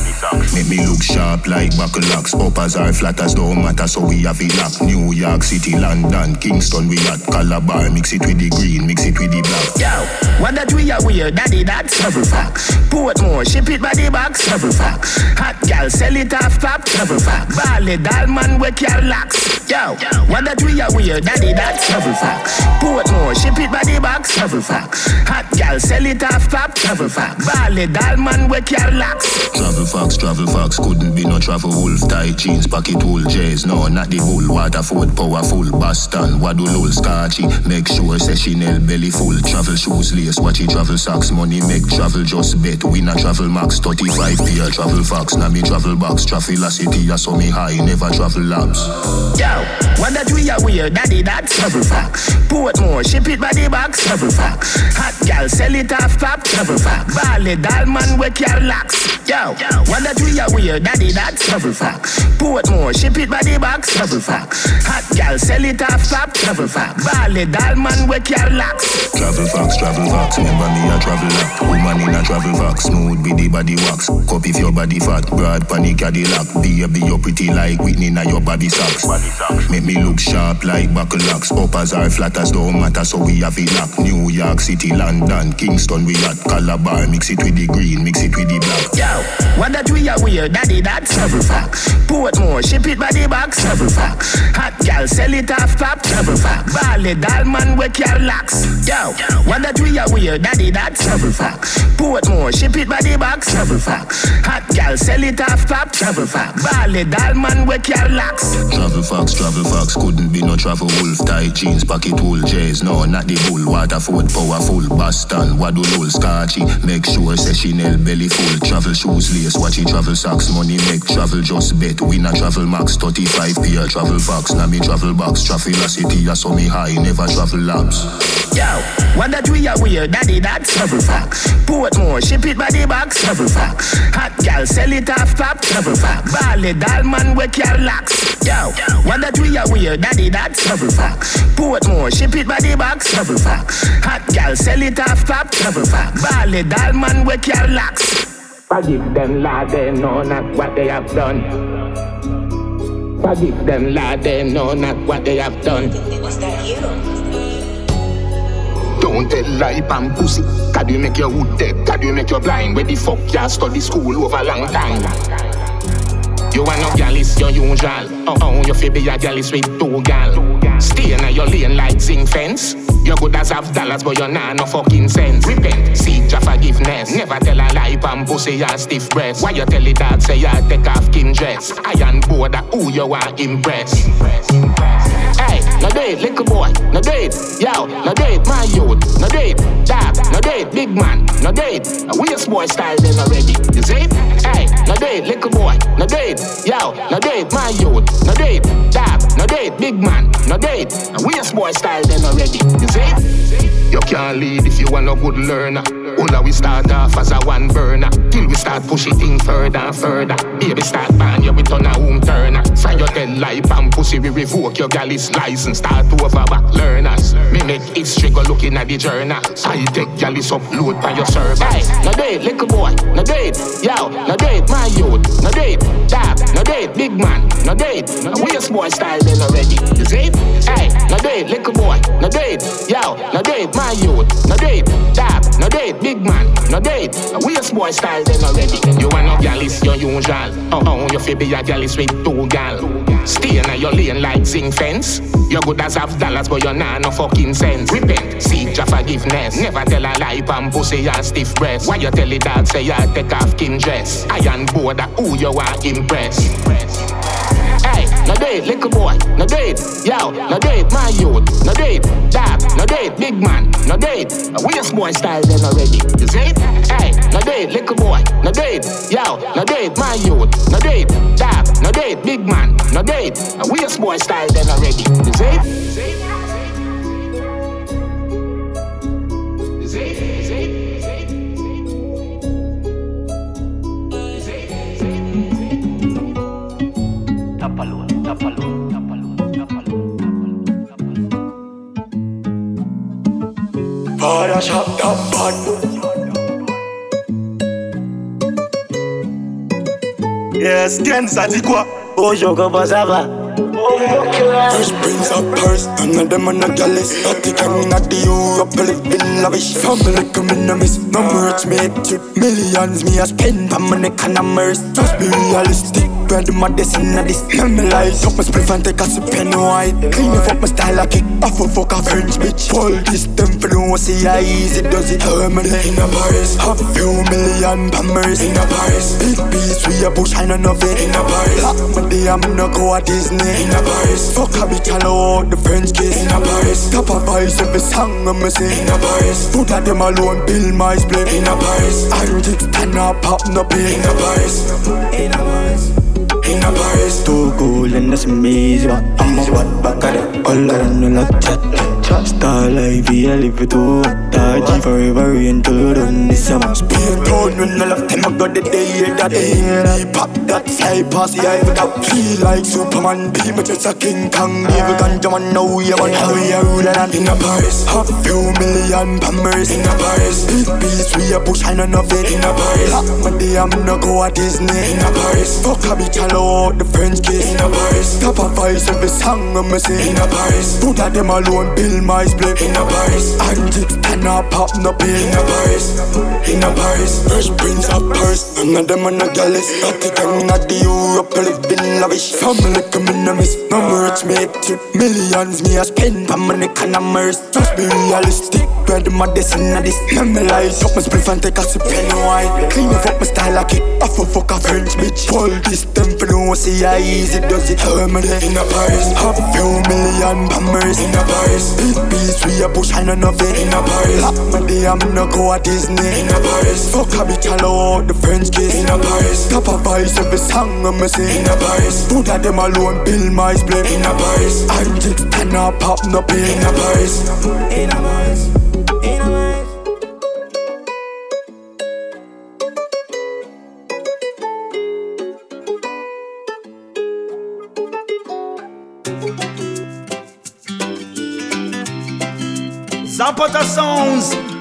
Speaker 40: Make me look sharp like buckle locks. Uppers are flat as don't matter, so we have it lock. New York City, London, Kingston, we at Calabar. Mix it with the green, mix it with the black.
Speaker 41: Yo, what that we are weird, daddy, that's travel fox. Portmore, ship it by the box, travel fox. Hot gal, sell it off top, travel fox. Bally, man, wake your locks. Yo, what that we are weird, daddy, that's travel fox. Portmore, ship it by the box, travel fox. Hot gal, sell it off top, travel fox. Bally, man, wake your locks.
Speaker 40: Travel fox, travel fox, couldn't be no travel wolf. Tight jeans, pocket wool, J's, no, not the bull. Waterford, powerful, Boston, Wadulul, Scotchy. Make sure say Chanel belly full. Travel shoes, lace, watch it, travel socks, money make travel just bet. We not travel max, 35 peer, travel fox, now me travel box, traffic city, I saw me high, never travel labs.
Speaker 41: Yo, what that we are weird, daddy, that's travel fox. Portmore, ship it by the box, travel fox. Hot gal, sell it off top, travel fox. Bally, man, wake your locks. Yo, what that we are weird, daddy, that's travel fox. Portmore, ship it by the box, travel fox. Hot gal, sell it off top, travel fox. Bally, man, wake your locks.
Speaker 40: Travel fox, travel fox, remember me a travel lock. Woman in a travel fox, smooth with the body wax. Cup if your body fat, broad panic Cadillac. Baby, you pretty like Whitney na your body socks. Make me look sharp like buckle locks. Uppers are flat as don't matter, so we have it lock. New York City, London, Kingston, we at Calabar. Mix it with the green, mix it with the black.
Speaker 41: Yo, what that we are weird, daddy, that's travel fox. Portmore, ship it by the box, travel fox. Hot gal, sell it off top, travel fox. Bally, man, wake your locks. Yo, what that we are weird, daddy, that's travel fox. Portmore, ship it by the box, travel fox. Hot gal, sell it off top, travel fox. Bally, man, wake your locks.
Speaker 40: Travel fox, travel fox, couldn't be no travel wolf. Tight jeans, pocket wool, J's, no, not the bull. Waterford, powerful, Boston, Wadulul, Scotchy. Make sure say Chanel belly full. Travel shoes, lace, watch it, travel socks, money make travel just bet. We not travel max, 35 peer, travel fox. Now me travel box, traffic city, I saw me high, never travel labs.
Speaker 41: Yo, what that we are weird, daddy, that's travel fox. Portmore, ship it by the box, travel fox. Hot gal, sell it off top, travel fox. Bally, man, wake your locks. Yo, what that we are weird, daddy, that's travel fox. Portmore, ship it by the box, travel fox. Hot gal, sell it off top, travel fox. Bally, man, wake your locks.
Speaker 42: Forgive them, Lord, they know not what they have done. Forgive them, Lord, they know not what they have done. Was that you? Don't tell lie, pam pussy. Can you make your hood dead? Can you make your blind? Where the fuck ya study school over long time? You are no gal, it's your usual. Oh, oh, you feel be a gal, with two gal. Stay in your lane like zinc fence. You good as have dollars, but you're not no fucking sense. Repent, seek your forgiveness. Never tell a lie, pam pussy, ya stiff breast. Why you tell it that say ya take off kin dress? Iron border, who you want impress? Hey, no date, little boy, no date, yo, no date, my youth, no date, dab, no date, big man, no date. A boy style then already, you see? Hey, no date, little boy, no date, yo, no date, my youth, no date, dab, no date, big man, no date. A boy style then already, you see? You can't lead if you want no good learner. All we start off as a one burner. Till we start pushing things further and further. Baby start ban you, we turn a home turner. Find your tell life and pussy, we revoke your galley's license. Start to over back learners. Me make history go looking at the journal. I take galley's upload on your server. Hey, no date, little boy, no date. Yo, no date, my youth, no date. Dab, no date, big man, no date. We a boy style then already. You see? Hey, no date, little boy, no date. Yo, no date, my youth, no date. Dab, no date, big man, no date. A boy style then already. You want no gal is your usual. Oh, oh, you feel be a gal is with two gal. Stay in your lane like zinc fence. You good as half dollars, but you're not no fucking sense. Repent, seek your forgiveness. Never tell a lie, pam pussy and stiff breast. Why you tell it that say you take off king dress? Iron border, who you want impress? Hey, no date, little boy, no date, yo, no date, my youth, no date, dab, no date, big man, no date. A boy style then already, you see? Hey, no date, little boy, no date, yo, no date, my youth, no date, dab, no date, big man, no date. A boy style then already, you see?
Speaker 43: Para. Yes, Ken Satikwa.
Speaker 44: Oh, Jogo Bazava. Oh,
Speaker 43: Fresh brings a purse, and of them on a gallus. I think I'm in a deal, I believe in lavish. Family coming to miss, no merch made to millions. Me, I spend my money, can I merge? Just be realistic brand my destiny this. Me Memorize, up my spliff and take a sip and white. Clean up my style, I kick off a fuck a French bitch. Pull this them for no see how easy does it. Herman in a Paris, half few million pammers in a Paris. Big beats, we a bush, I know nothing in a Paris. Lock my day, I'm gonna go at Disney in a Paris. Fuck a bitch, I know the French kiss in a Paris. Top of voice every song I'm sing in a Paris. Put at them alone, build my split in a Paris. Antics stand up, pop no pay in a Paris. In a Paris. In a Paris.
Speaker 44: Too cool and that's amazing. I'm a what back at it. All around like chat. Star life, yeah, live it to Taji forever until done this summer.
Speaker 43: Speed town when I left them, I got the day that day. Pop that fly past the eye without feel like Superman. Be my just a King Kong. Evil ganja man, now you want how we are ruling and in a Paris. Half few million pammers in a Paris. Big beats, we a bush, I know nothing in a Paris. Lock my day, I'm gonna go at Disney in a Paris. Fuck a bitch, hello, the French kiss in a Paris. Top of voice every song I'm sing in a Paris. Put at them alone, build my split in a Paris. Antics stand I pop no pill in a Paris. In a Paris. Fresh prince of Paris. None of them are not jealous. I think I'm not the Europe, living lavish. Family coming to miss. No rich made trip. Millions me I spend. I'm on the kind of mercy. Just be realistic. Brand my destiny this. Memorize up my spliff and take a sip and wine Clean up my style like it. Off a fuck a French bitch. Pull this them for no see how easy does it. Herman in a Paris. Half few million pammers in a Paris. Big beats we a push I know nothing in a Paris. Lock my day I'm gonna go at Disney in a Paris. Fuck a bitch hello the French kiss in a Paris. Top of voice every song I'm sing in a Paris. Put at them alone build my split in a Paris. Antics stand up pop no pill in a Paris. In a Paris.
Speaker 45: Zapata Sounds.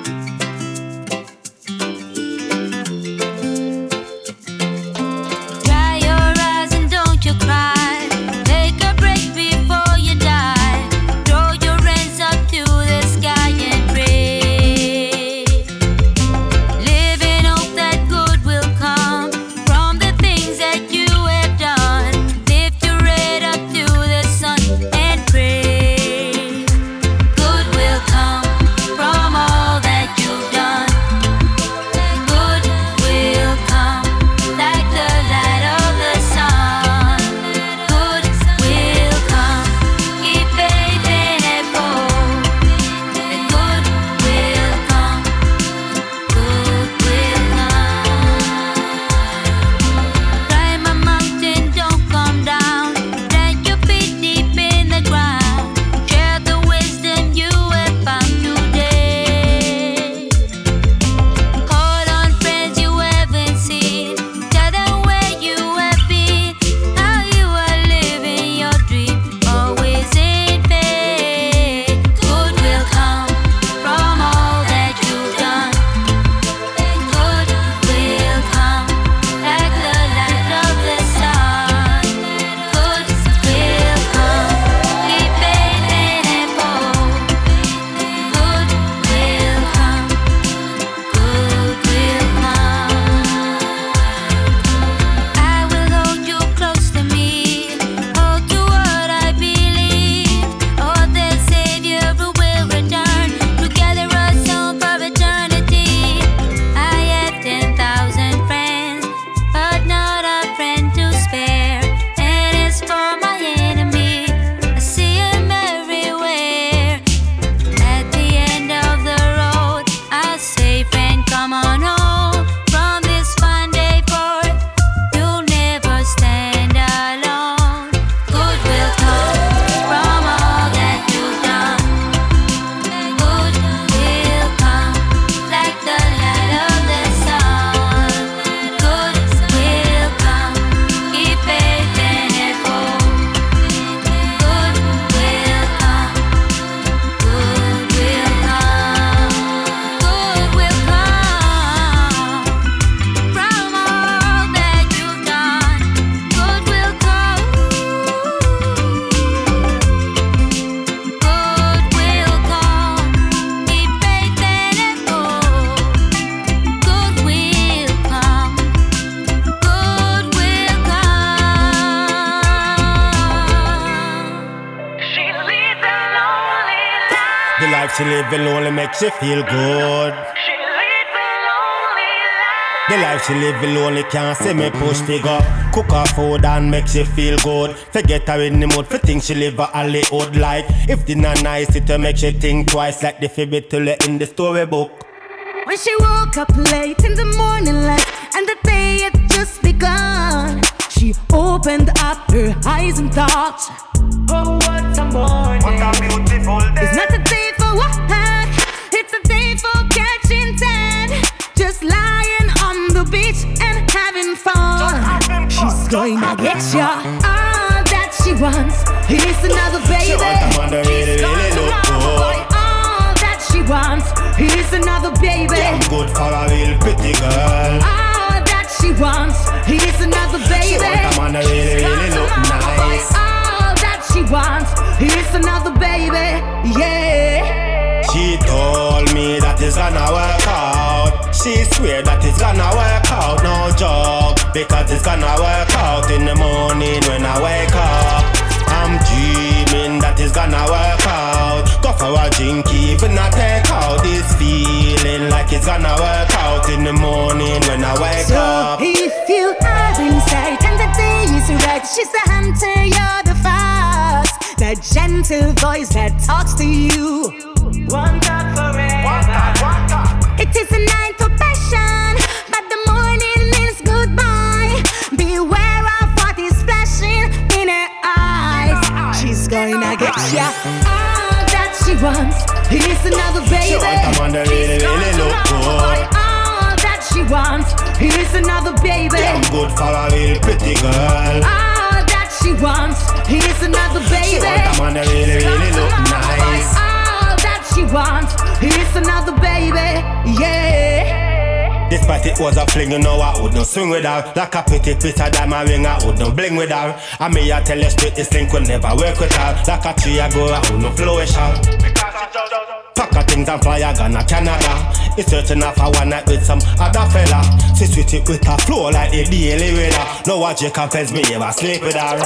Speaker 46: Makes you feel good. The life she live lonely can't see me push figure. Cook her food and makes you feel good. Forget her in the mood for things she live a Hollywood like. If dinner nice, it make you think twice like the fibby to in the storybook.
Speaker 47: When she woke up late in the morning light and the day had just begun, she opened up her eyes and thought, Oh, what a morning! What a beautiful day! It's not a day for work, Just lying on the beach and having fun. She's going to get ya all that she wants. He's another baby.
Speaker 46: She want a man that really, really look good.
Speaker 47: All that she wants. He's another baby.
Speaker 46: Damn good for a real pretty girl.
Speaker 47: All that she wants. He's another baby.
Speaker 46: She want a man that really, really look nice.
Speaker 47: All that she wants. He's another baby. Yeah.
Speaker 46: She told me that it's gonna work out. She swear that it's gonna work out, no joke. Because it's gonna work out in the morning when I wake up. I'm dreaming that it's gonna work out. Go for a drink, even I take out this feeling like it's gonna work out in the morning when I wake
Speaker 47: so
Speaker 46: up.
Speaker 47: if you are inside and the day is right, she's the hunter, you're the fox. The gentle voice that talks to you. One talk forever. It is a night She's gonna get ya all that she wants. He's another baby.
Speaker 46: She want a man that really, really look good.
Speaker 47: All that she wants. He's another baby.
Speaker 46: Damn good for a real pretty girl.
Speaker 47: All that she wants. He's another baby.
Speaker 46: She want a man that really, really look nice.
Speaker 47: All that she wants. He's another baby. Yeah.
Speaker 46: Despite it was a fling, you know I would not swing with her. Like a pretty piece of diamond ring, I would not bling with her. And me, I tell you straight, this link will never work with her. Like a tree, I go, I would not flourish her. Pack of things and fly, I gonna Canada. It's searching for one night with some other fella. She switch it with her flow like the daily weather. No one Jacob tells me ever sleep with her.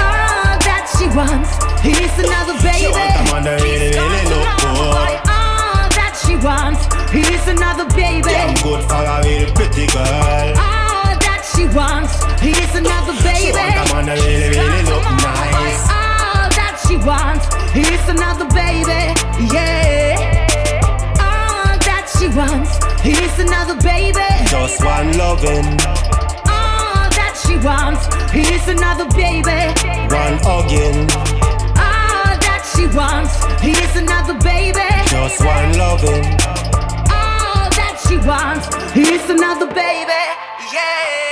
Speaker 47: All that she wants. He's another baby.
Speaker 46: She want a man that really, really look good.
Speaker 47: All that she wants. He's another baby.
Speaker 46: Damn good for a real pretty girl.
Speaker 47: All that she wants. He's another baby.
Speaker 46: She want a man that really, really look nice.
Speaker 47: All that she wants. He's another baby. Yeah. All that she wants. He's another baby.
Speaker 46: Just one loving,
Speaker 47: All that she wants. He's another baby.
Speaker 46: one hugging.
Speaker 47: All that she wants. He's another baby.
Speaker 46: Just one loving.
Speaker 47: She wants. He's another baby.
Speaker 42: Yeah.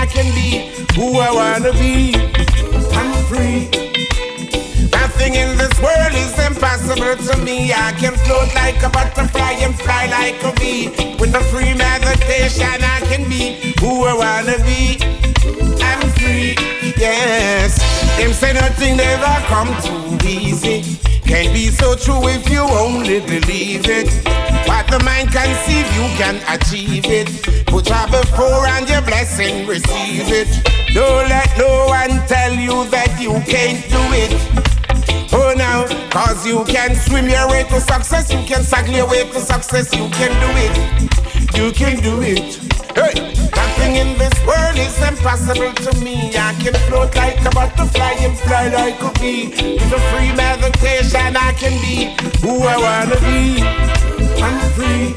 Speaker 42: I can be who I wanna be. I'm free. Nothing in this world is impossible to me. I can float like a butterfly and fly like a bee. With a free meditation, I can be who I wanna be. I'm free, yes. Them say nothing ever come too easy can be so true if you only believe it. What the mind conceive, you can achieve it. Put your before and your blessing, receive it. Don't let no one tell you that you can't do it. Oh now, cause you can swim your way to success, you can sail your way to success, you can do it. You can do it. Hey! Nothing in this world is impossible to me. I can float like a butterfly and fly like a bee. With a free meditation, I can be who I wanna be. I'm free.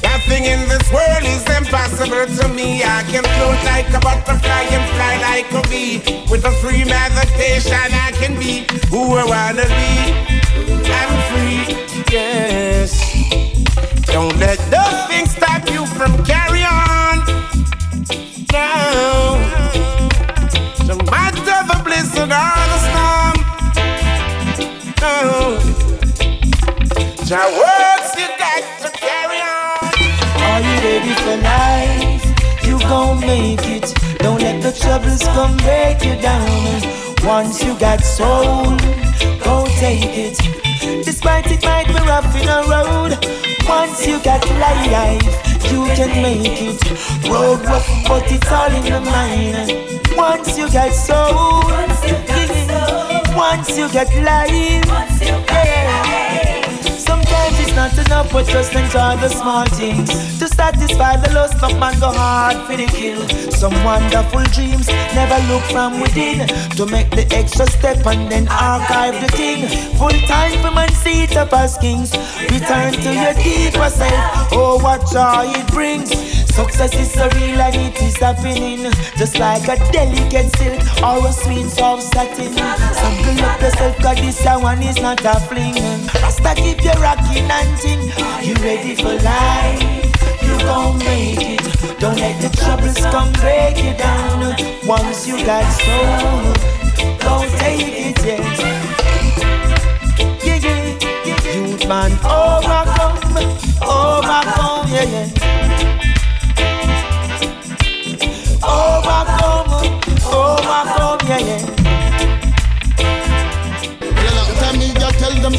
Speaker 42: Nothing in this world is impossible to me. I can float like a butterfly and fly like a bee. With a free meditation, I can be who I wanna be. I'm free. Yes. Don't let nothing stop you from carrying you got to carry on.
Speaker 48: Are you ready for life? You gon' make it. Don't let the troubles come break you down. Once you got soul, go take it. Despite it might be rough in a road, once you got life, you can make it. Road rough, but it's all in the mind. Once you get soul, once you get life, yeah. Not enough, but just enjoy the small things. To satisfy the lust of man, go hard for the kill. Some wonderful dreams never look from within. To make the extra step and then archive the thing. Full time for man, see it up as kings. Return to your deeper self. Oh, what joy it brings. Success is so real and it is happening. Just like a delicate silk or a sweet soft satin. Sample up yourself, cause this one is not a fling. Rasta keep you rocking and ting. You ready for life? You gon' make it. Don't let the troubles come break you down. Once you got soul, don't take it yet. Yeah, yeah, yeah. Youth man, overcome, overcome, yeah, yeah.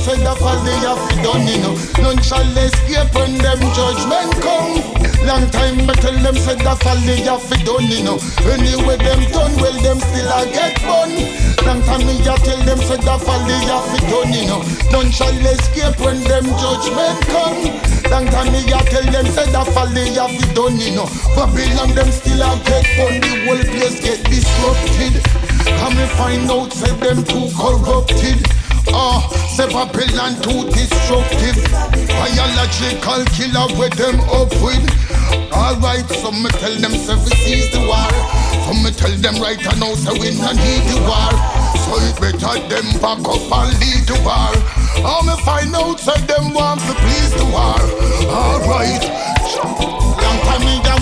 Speaker 37: Say the fall they have done you know None shall escape when them judgment come. Long time me tell them say fall they have to done you know Anyway them done well them still a get bun. Long time me ya tell them say the fall they have done you know None shall escape when them judgment come. Long time me ya tell them say the fall they have done you know Babylon them still a get bun. The whole place get disrupted. Come and find out say them too corrupted Ah, say Babylon too destructive Biological killer with them up with Alright, some me tell them say seize the war. Some me tell them right now say we no need the war. So it better them back up and lead the war. Ah, me find out say them want to please the war. Alright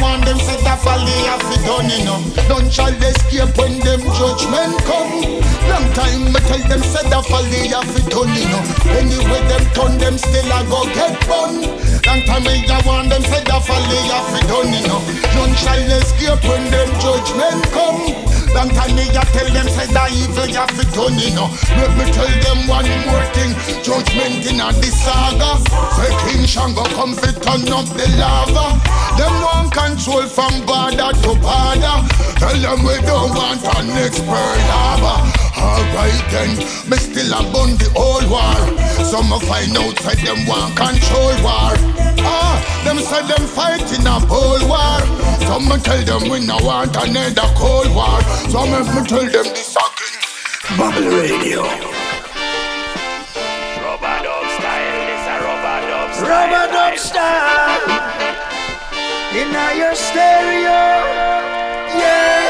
Speaker 37: want them say the folly have it done you know. None shall escape when them judgment come. Long time me tell them say the folly have it done you know. Anyway them turn them still a go get bun. Long time me da want them say the folly have it done you know. None shall escape when them judgment come Long time me a tell them say the evil have it done you know Let me tell them one more thing. Judgment in a this saga Say King Shango come fit turn up the lava. Them want control from border to border. Tell them we don't want a next Pearl Harbor Alright then, me still a bun the old war Some find out say them want control war Ah, them say them fighting a cold war Some me tell them we no want another cold war Some me tell them this again
Speaker 49: Bubble Radio.
Speaker 50: Rubber dub style, this a rubber dub style.
Speaker 5: Rubber dub style in your stereo. Yeah.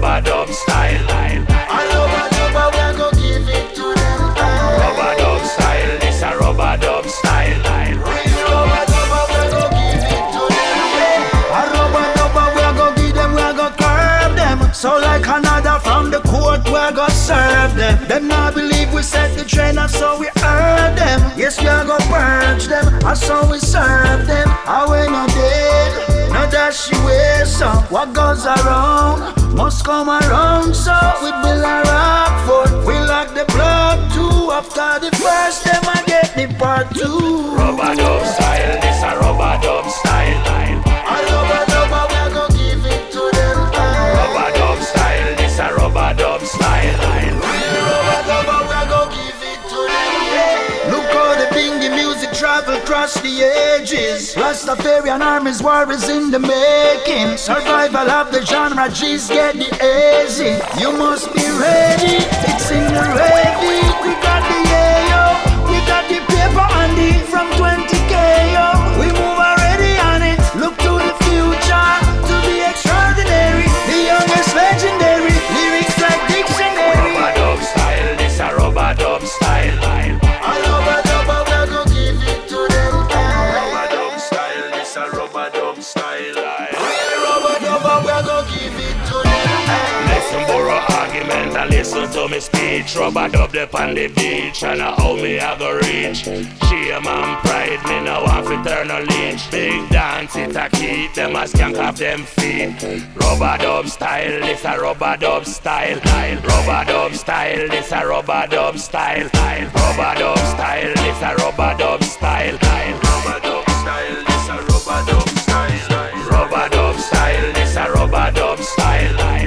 Speaker 50: Rubber dub style.
Speaker 5: I love a rubber, we go give it to them.
Speaker 50: Rubber dub style, this a rubber dub style.
Speaker 5: Rubber dubber, we go give it to them. Yeah. Rubber dubber, we go give them, we go curb them. So like another from the court, we go serve them. Them not believe we set the trend, and so we. Yes, we go purge them, and so we serve them. I we no dead, that she away. So what goes around must come around. So we build a rock fort, we lock the block too. After the first, them I get the part two.
Speaker 50: Rubber dub style, this a rubber dub style.
Speaker 5: A rubber dubber, we go give it to them.
Speaker 50: Rubber dub style, this a rubber dub style.
Speaker 5: Travel across the ages. Rastafarian armies, war is in the making. Survival of the genre, G's get the easy. You must be ready. It's in the ready. We got the AO, we got the paper and the from 20k. It to.
Speaker 50: Listen, to me speech. Rubber dub up on the beach and I how me I go reach. Shame and pride, me no want to turn a leech. Big dance it a keep them a skank off them feet. Rubber dub style, this a rubber dub style. Rubber dub style, this a rubber dub style. Rubber dub style, this a rubber dub style. Rubber dub style, this a rubber dub style. Rubber dub style, this a rubber dub style.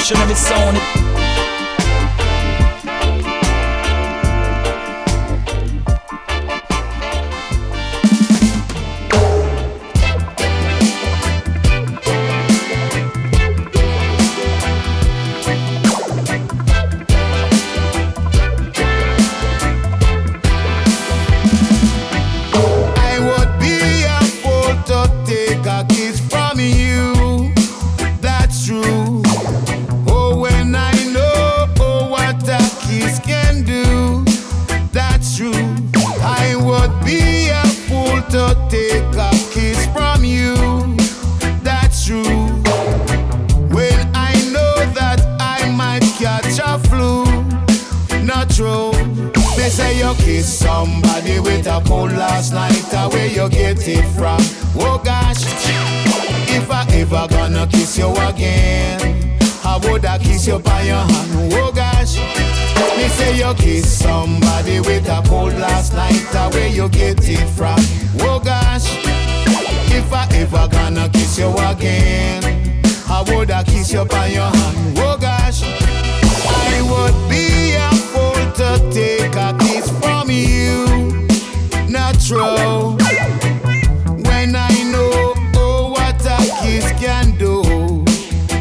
Speaker 45: Original revolutionary sound.
Speaker 2: I They say you kiss somebody with a cold last night. Where you get it from? Oh gosh, if I ever gonna kiss you again, I kiss you by your hand? Oh gosh, they say you kiss somebody with a cold last night. Where you get it from? Oh gosh, if I ever gonna kiss you again, I kiss you by your hand? Oh gosh. I would be a to take a kiss from you. natural. When I know oh, what a kiss can do.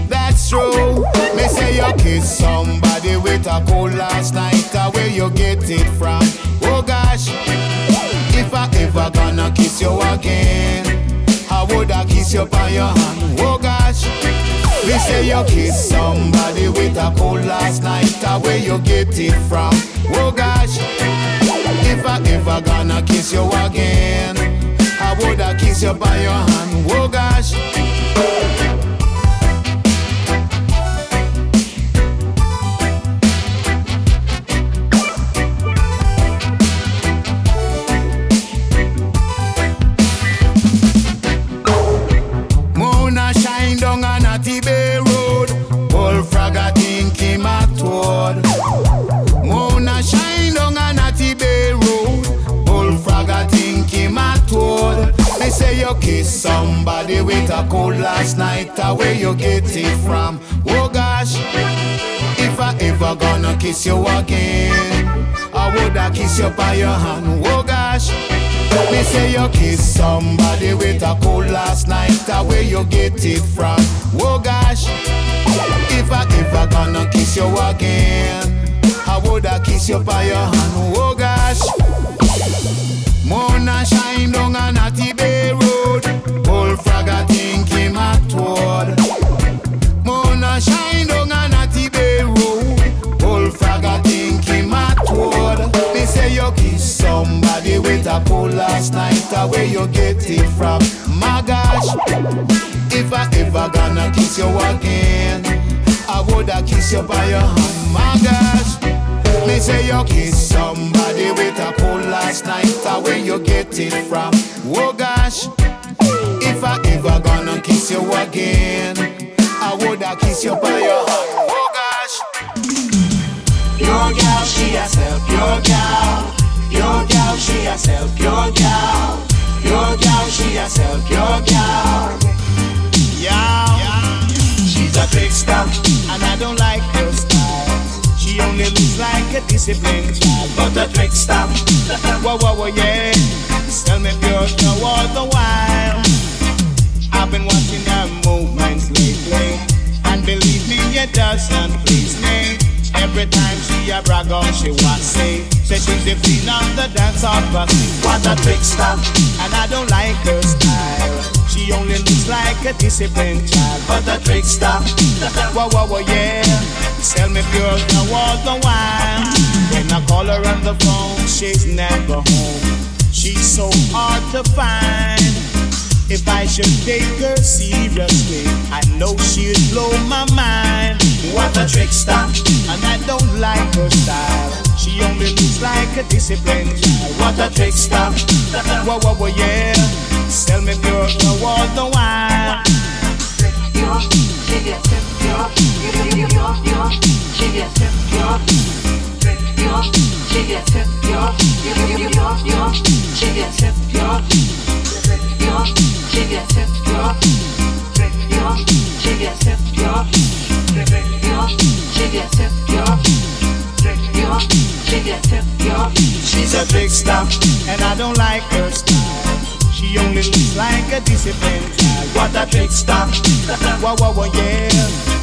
Speaker 2: That's true. Me say you kiss somebody with a cold last night. uh, Where you get it from? Oh gosh. If I ever gonna kiss you again, how would I kiss you by your hand? Oh They say you kiss somebody with a cold last night. Where you get it from? Oh gosh. If I ever gonna kiss you again, I kiss you by your hand? Oh gosh. Say you kiss somebody with a cold last night. uh, Where you get it from? Oh gosh. If I ever gonna kiss you again, I would I kiss you by your hand. Oh gosh. Me say you kiss somebody with a cold last night. uh, Where you get it from? Oh gosh. If I ever gonna kiss you again, I would I kiss you by your hand. Oh gosh. Moon shine down on Kiss somebody with a cold last night. uh, Where you get it from? My gosh. If I ever gonna kiss you again, I woulda kiss you by your hand. My gosh. Me say you kiss somebody with a cold last night. uh, Where you get it from? Oh gosh. If I ever gonna kiss you again, I woulda kiss you by your hand. Oh gosh.
Speaker 51: Pure gal, she herself, pure gal. Pure gal, she herself, pure gal. Pure gal, she herself, pure gal.
Speaker 2: Yeah.
Speaker 51: She's a trickster,
Speaker 2: and I don't like her style. She only looks like a disciplined child,
Speaker 51: but a trickster.
Speaker 2: whoa, whoa, whoa, yeah. Tell me pure now all the while. I've been watching her movements lately, and believe me, it doesn't please me.
Speaker 52: Brag on she a braggos, she want say. Say she's the queen of the dance of us. What a trickster, and I don't like her style. She only looks like a disciplined child, but a trickster. Whoa, whoa, whoa, yeah. Sell me pure now all the while. When I call her on the phone, she's never home. She's so hard to find. If I should take her seriously, I know she'd blow my mind. What a trickster, and I don't like her style. She only looks like a disciplined child. What a trickster, whoa, whoa, whoa, yeah. Sell me pure now all the while.
Speaker 53: She gets you, you, she gets it pure.
Speaker 52: She's a trickster, and I don't like her style. She only looks like a disciplined child. What a trickster, whoa, whoa, whoa, yeah.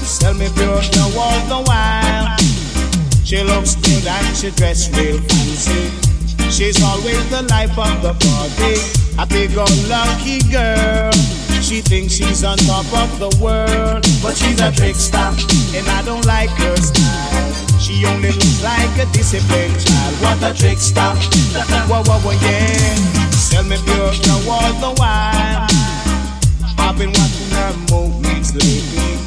Speaker 52: Sell me pure now all the while. She looks good and she dress real fancy. She's always the life of the party. A big old lucky girl. She thinks she's on top of the world, but she's a trickster, and I don't like her style. She only looks like a disciplined child. What a trickster! Whoa, whoa, whoa, yeah. Sell me pure now all the while. I've been watching her movements lately,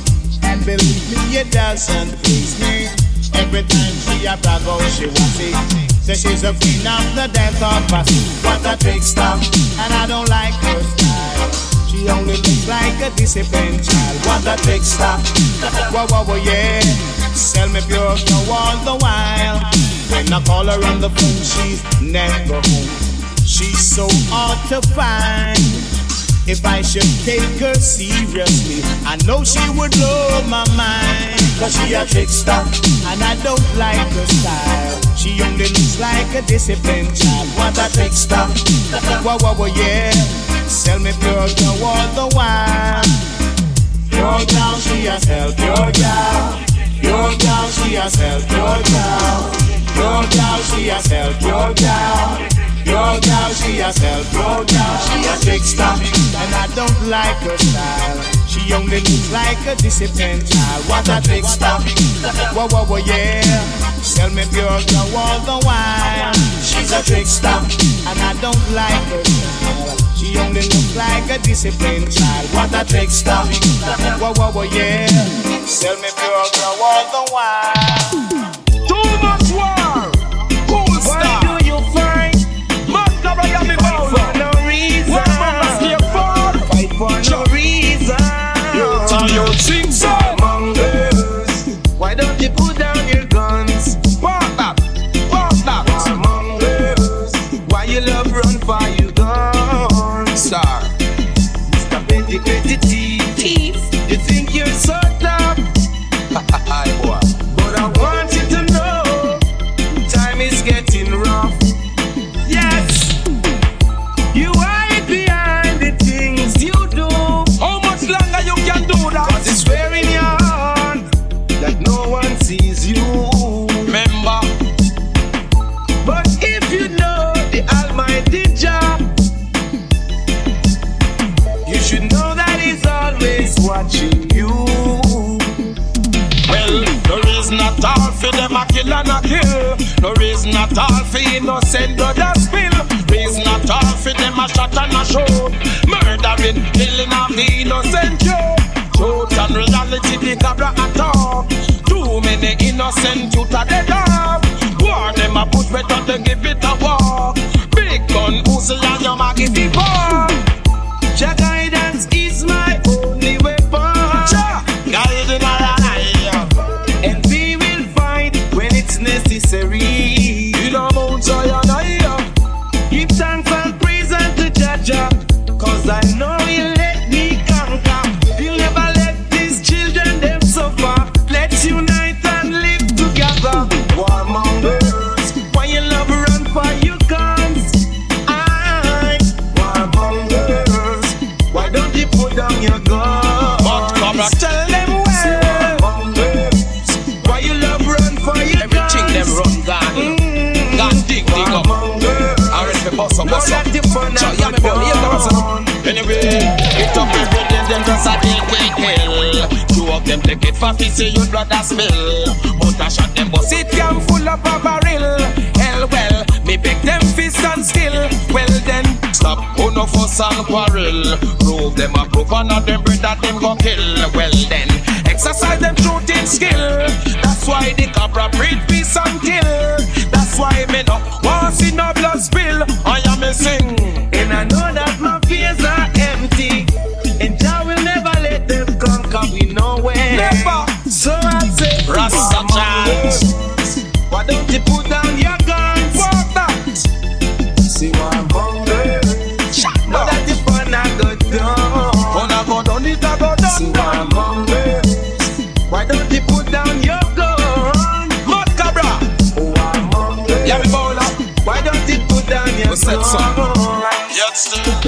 Speaker 52: and believe me, it doesn't please me. Every time she a brag out, she wants it. She's a queen of the dance of us. What a trickster, and I don't like her style. She only looks like a disciplined child. What a trickster, whoa, whoa, whoa, yeah. Sell me pure now all the while. When I call her on the phone, she's never home. She's so hard to find. If I should take her seriously, I know she would blow my mind. Cause she a trickster, and I don't like her style. She only looks like a disciplined child. What a trickster, whoa, whoa, whoa, yeah. Sell me pure girl all the while. Pure girl, she a sell pure girl. Pure girl, she a sell pure girl. Pure girl, she a sell pure girl. Pure girl, she a sell pure girl. She a trickster, and I don't like her style. She only looks like a disciplined child. What a trickster, whoa, whoa, whoa, yeah. Sell me pure girl all the while. She's a trickster, and I don't like her style. She only looks like a disciplined child. What a trickster, whoa, whoa, whoa, yeah. Sell me pure girl all the while. For
Speaker 9: them a kill and a kill. No reason at all for innocent blood a spill. Reason at all for them a shot and a shoot. Murdering, killing of the innocent youth. Truth and reality, the cabra at all. Too many innocent youth are dead off. War them a push better than give it a war. Big gun, Uzi and your maggie the bomb. Take it for see your blood a spill. But I shot them bus it can full up a barrel. Hell well, me pick them fists and still. Well then, stop who no fuss and quarrel. Prove them a proof and not them bread that them go kill. Well then, exercise them shooting skill. That's why the copra breed peace and kill. That's why me no want see no blood spill. I am a sing. said
Speaker 52: so.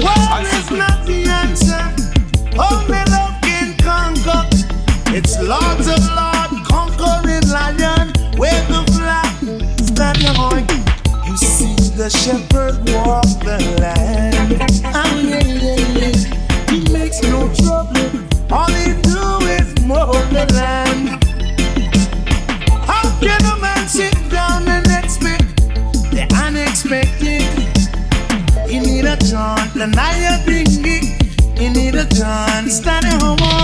Speaker 52: War is not the answer. Only love can conquer. It's Lord's a Lord conquering lion. Wave the flag, stand your You see the shepherd walk the land. I'm you're thinking, you need a ton.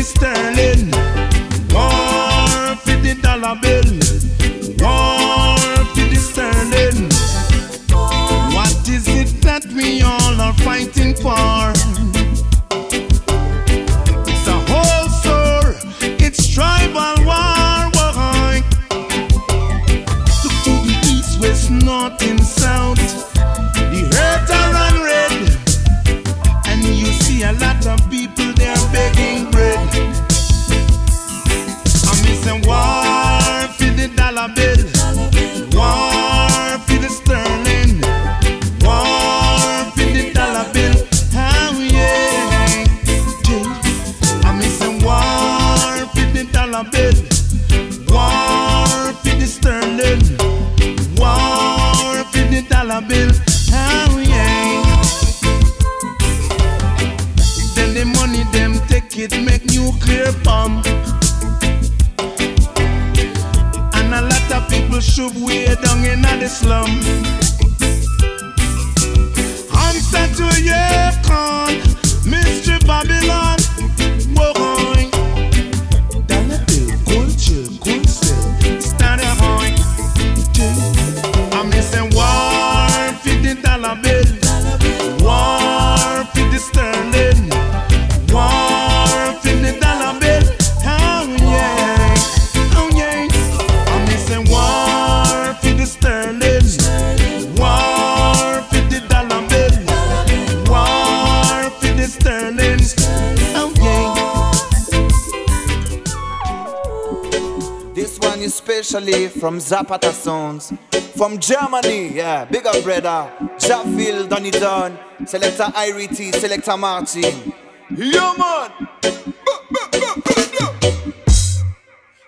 Speaker 52: the sterling, for the dollar bill, more for the sterling. What is it that we all are fighting for? Slum. Answer to your call,
Speaker 27: from Zapata Sounds. From Germany, yeah, big up brother. Sheffield, Donny Don, Selector Irity, Selector Martin. Yeah, man!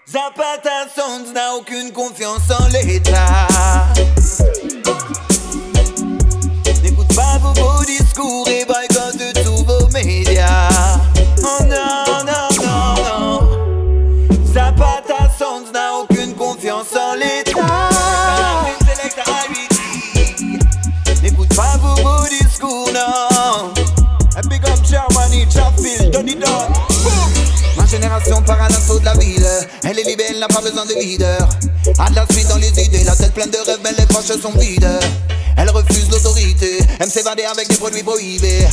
Speaker 27: Zapata Sounds n'a aucune confiance en l'État. N'écoute pas vos beaux discours et boycotte tous vos médias. Oh non, génération part à l'assaut de la ville. Elle est libre, elle n'a pas besoin de leader. A de la suite dans les idées, la tête pleine de rêves, mais les poches sont vides. Elle refuse l'autorité, aime s'évader avec des produits prohibés.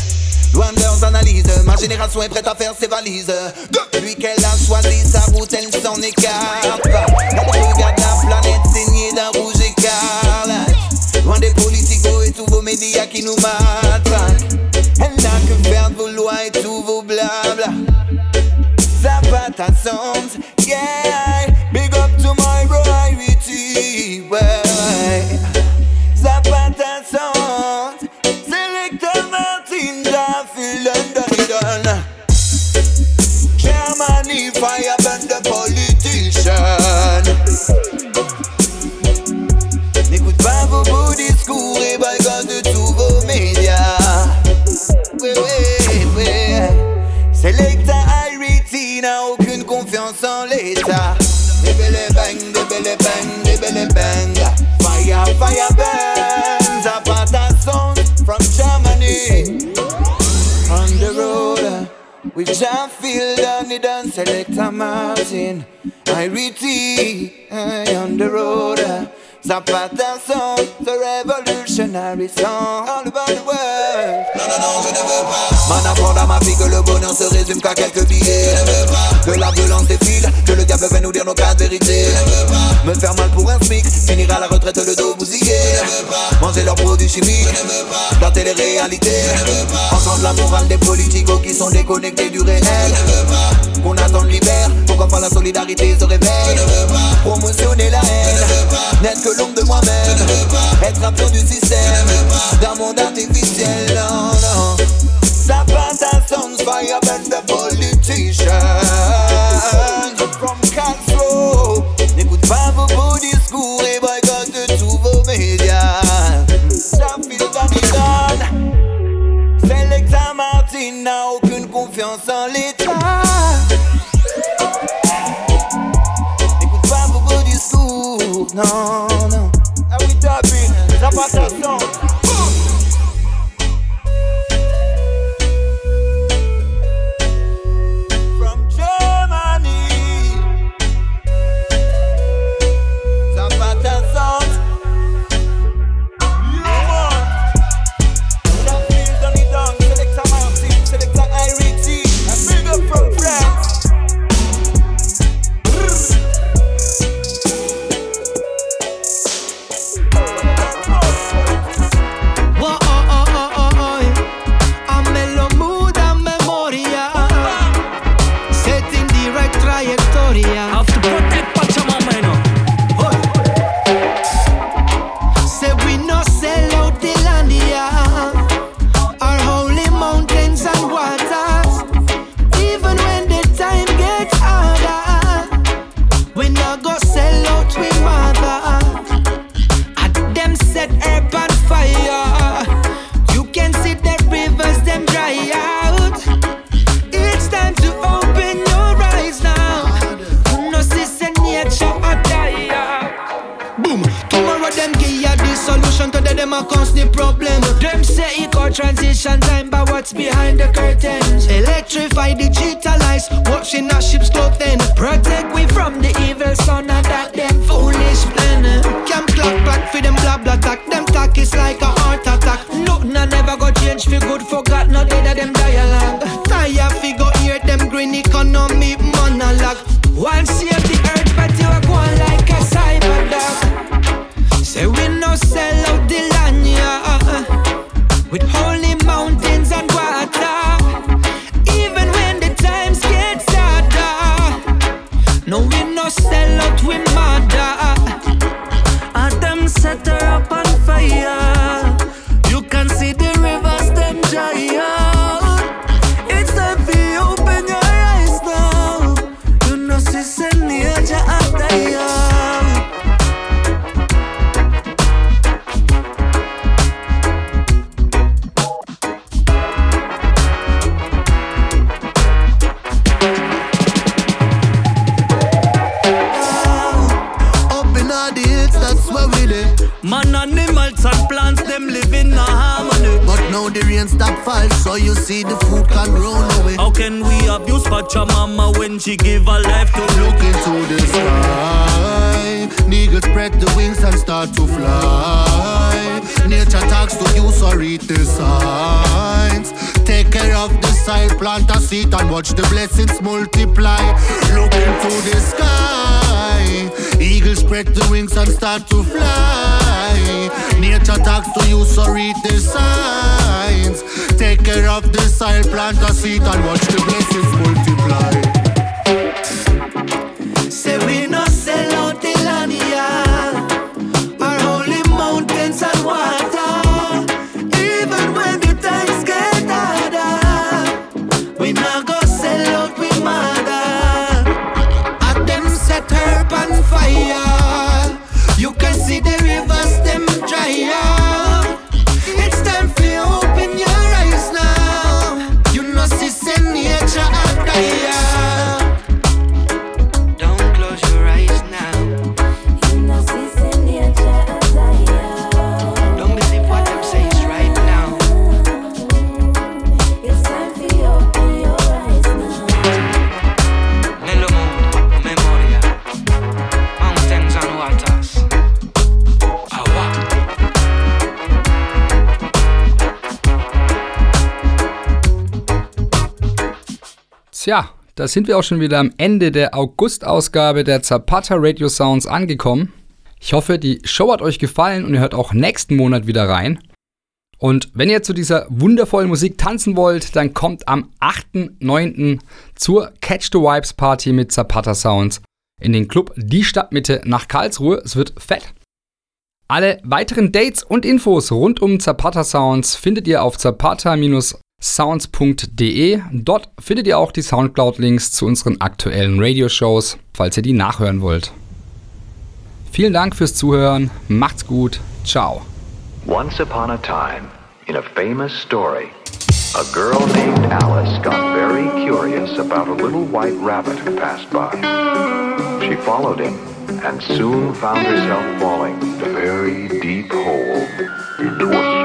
Speaker 27: Loin de leurs analyses, ma génération est prête à faire ses valises. Depuis qu'elle a choisi sa route, elle s'en écarte. Elle regarde la planète saignée d'un rouge écarlate. Loin des politicos et tous vos médias qui nous matent. Elle n'a que faire de vos lois et tous vos blabla. Zapata Soundz, yeah. Big up to my Irity, ouais. Zapata Soundz, Selecta Martin, Jaffield, London, London. Germany, fire burn the politician. N'écoute pas n'a en l'État. Des belle bang, des belle bang, belle bang. Fire, fire burn. Zapata sound from Germany. On the road. We just feel done it done Selecta Martin Irity hey, on the road Zapata sound, the revolutionary song all about the world. Non, non, je ne veux pas. Apprendre à ma vie que le bonheur se résume qu'à quelques billets. Je ne veux pas. Que la violence défile, que le diable vienne nous dire nos cas de vérité. Je ne veux pas. Me faire mal pour un smic, finir à la retraite le dos bousillé. Je ne veux pas. Manger leurs produits chimiques. Je ne veux pas. La télé-réalité. Je ne veux pas. Entendre la morale des politicos qui sont déconnectés du réel. Je ne veux pas. Qu'on attend l'hiver, pour qu'enfin la solidarité se réveille. Je ne veux pas. Promotionner la haine. Je ne veux pas l'ombre de moi-même. Être un peu du système. Dans mon artificiel, non, non.
Speaker 16: Ça passe à
Speaker 54: Tja, da sind wir auch schon wieder am Ende der August-Ausgabe der Zapata Radio Sounds angekommen. Ich hoffe, die Show hat euch gefallen und ihr hört auch nächsten Monat wieder rein. Und wenn ihr zu dieser wundervollen Musik tanzen wollt, dann kommt am 8.9. zur Catch the Vibes Party mit Zapata Sounds in den Club Die Stadtmitte nach Karlsruhe. Es wird fett. Alle weiteren Dates und Infos rund um Zapata Sounds findet ihr auf zapata sounds.de. Dort findet ihr auch die Soundcloud-Links zu unseren aktuellen Radioshows, falls ihr die nachhören wollt. Vielen Dank fürs Zuhören, macht's gut, ciao.
Speaker 55: Once upon a time, in a famous story, a girl named Alice got very curious about a little white rabbit who passed by. She followed him and soon found herself falling in a very deep hole into a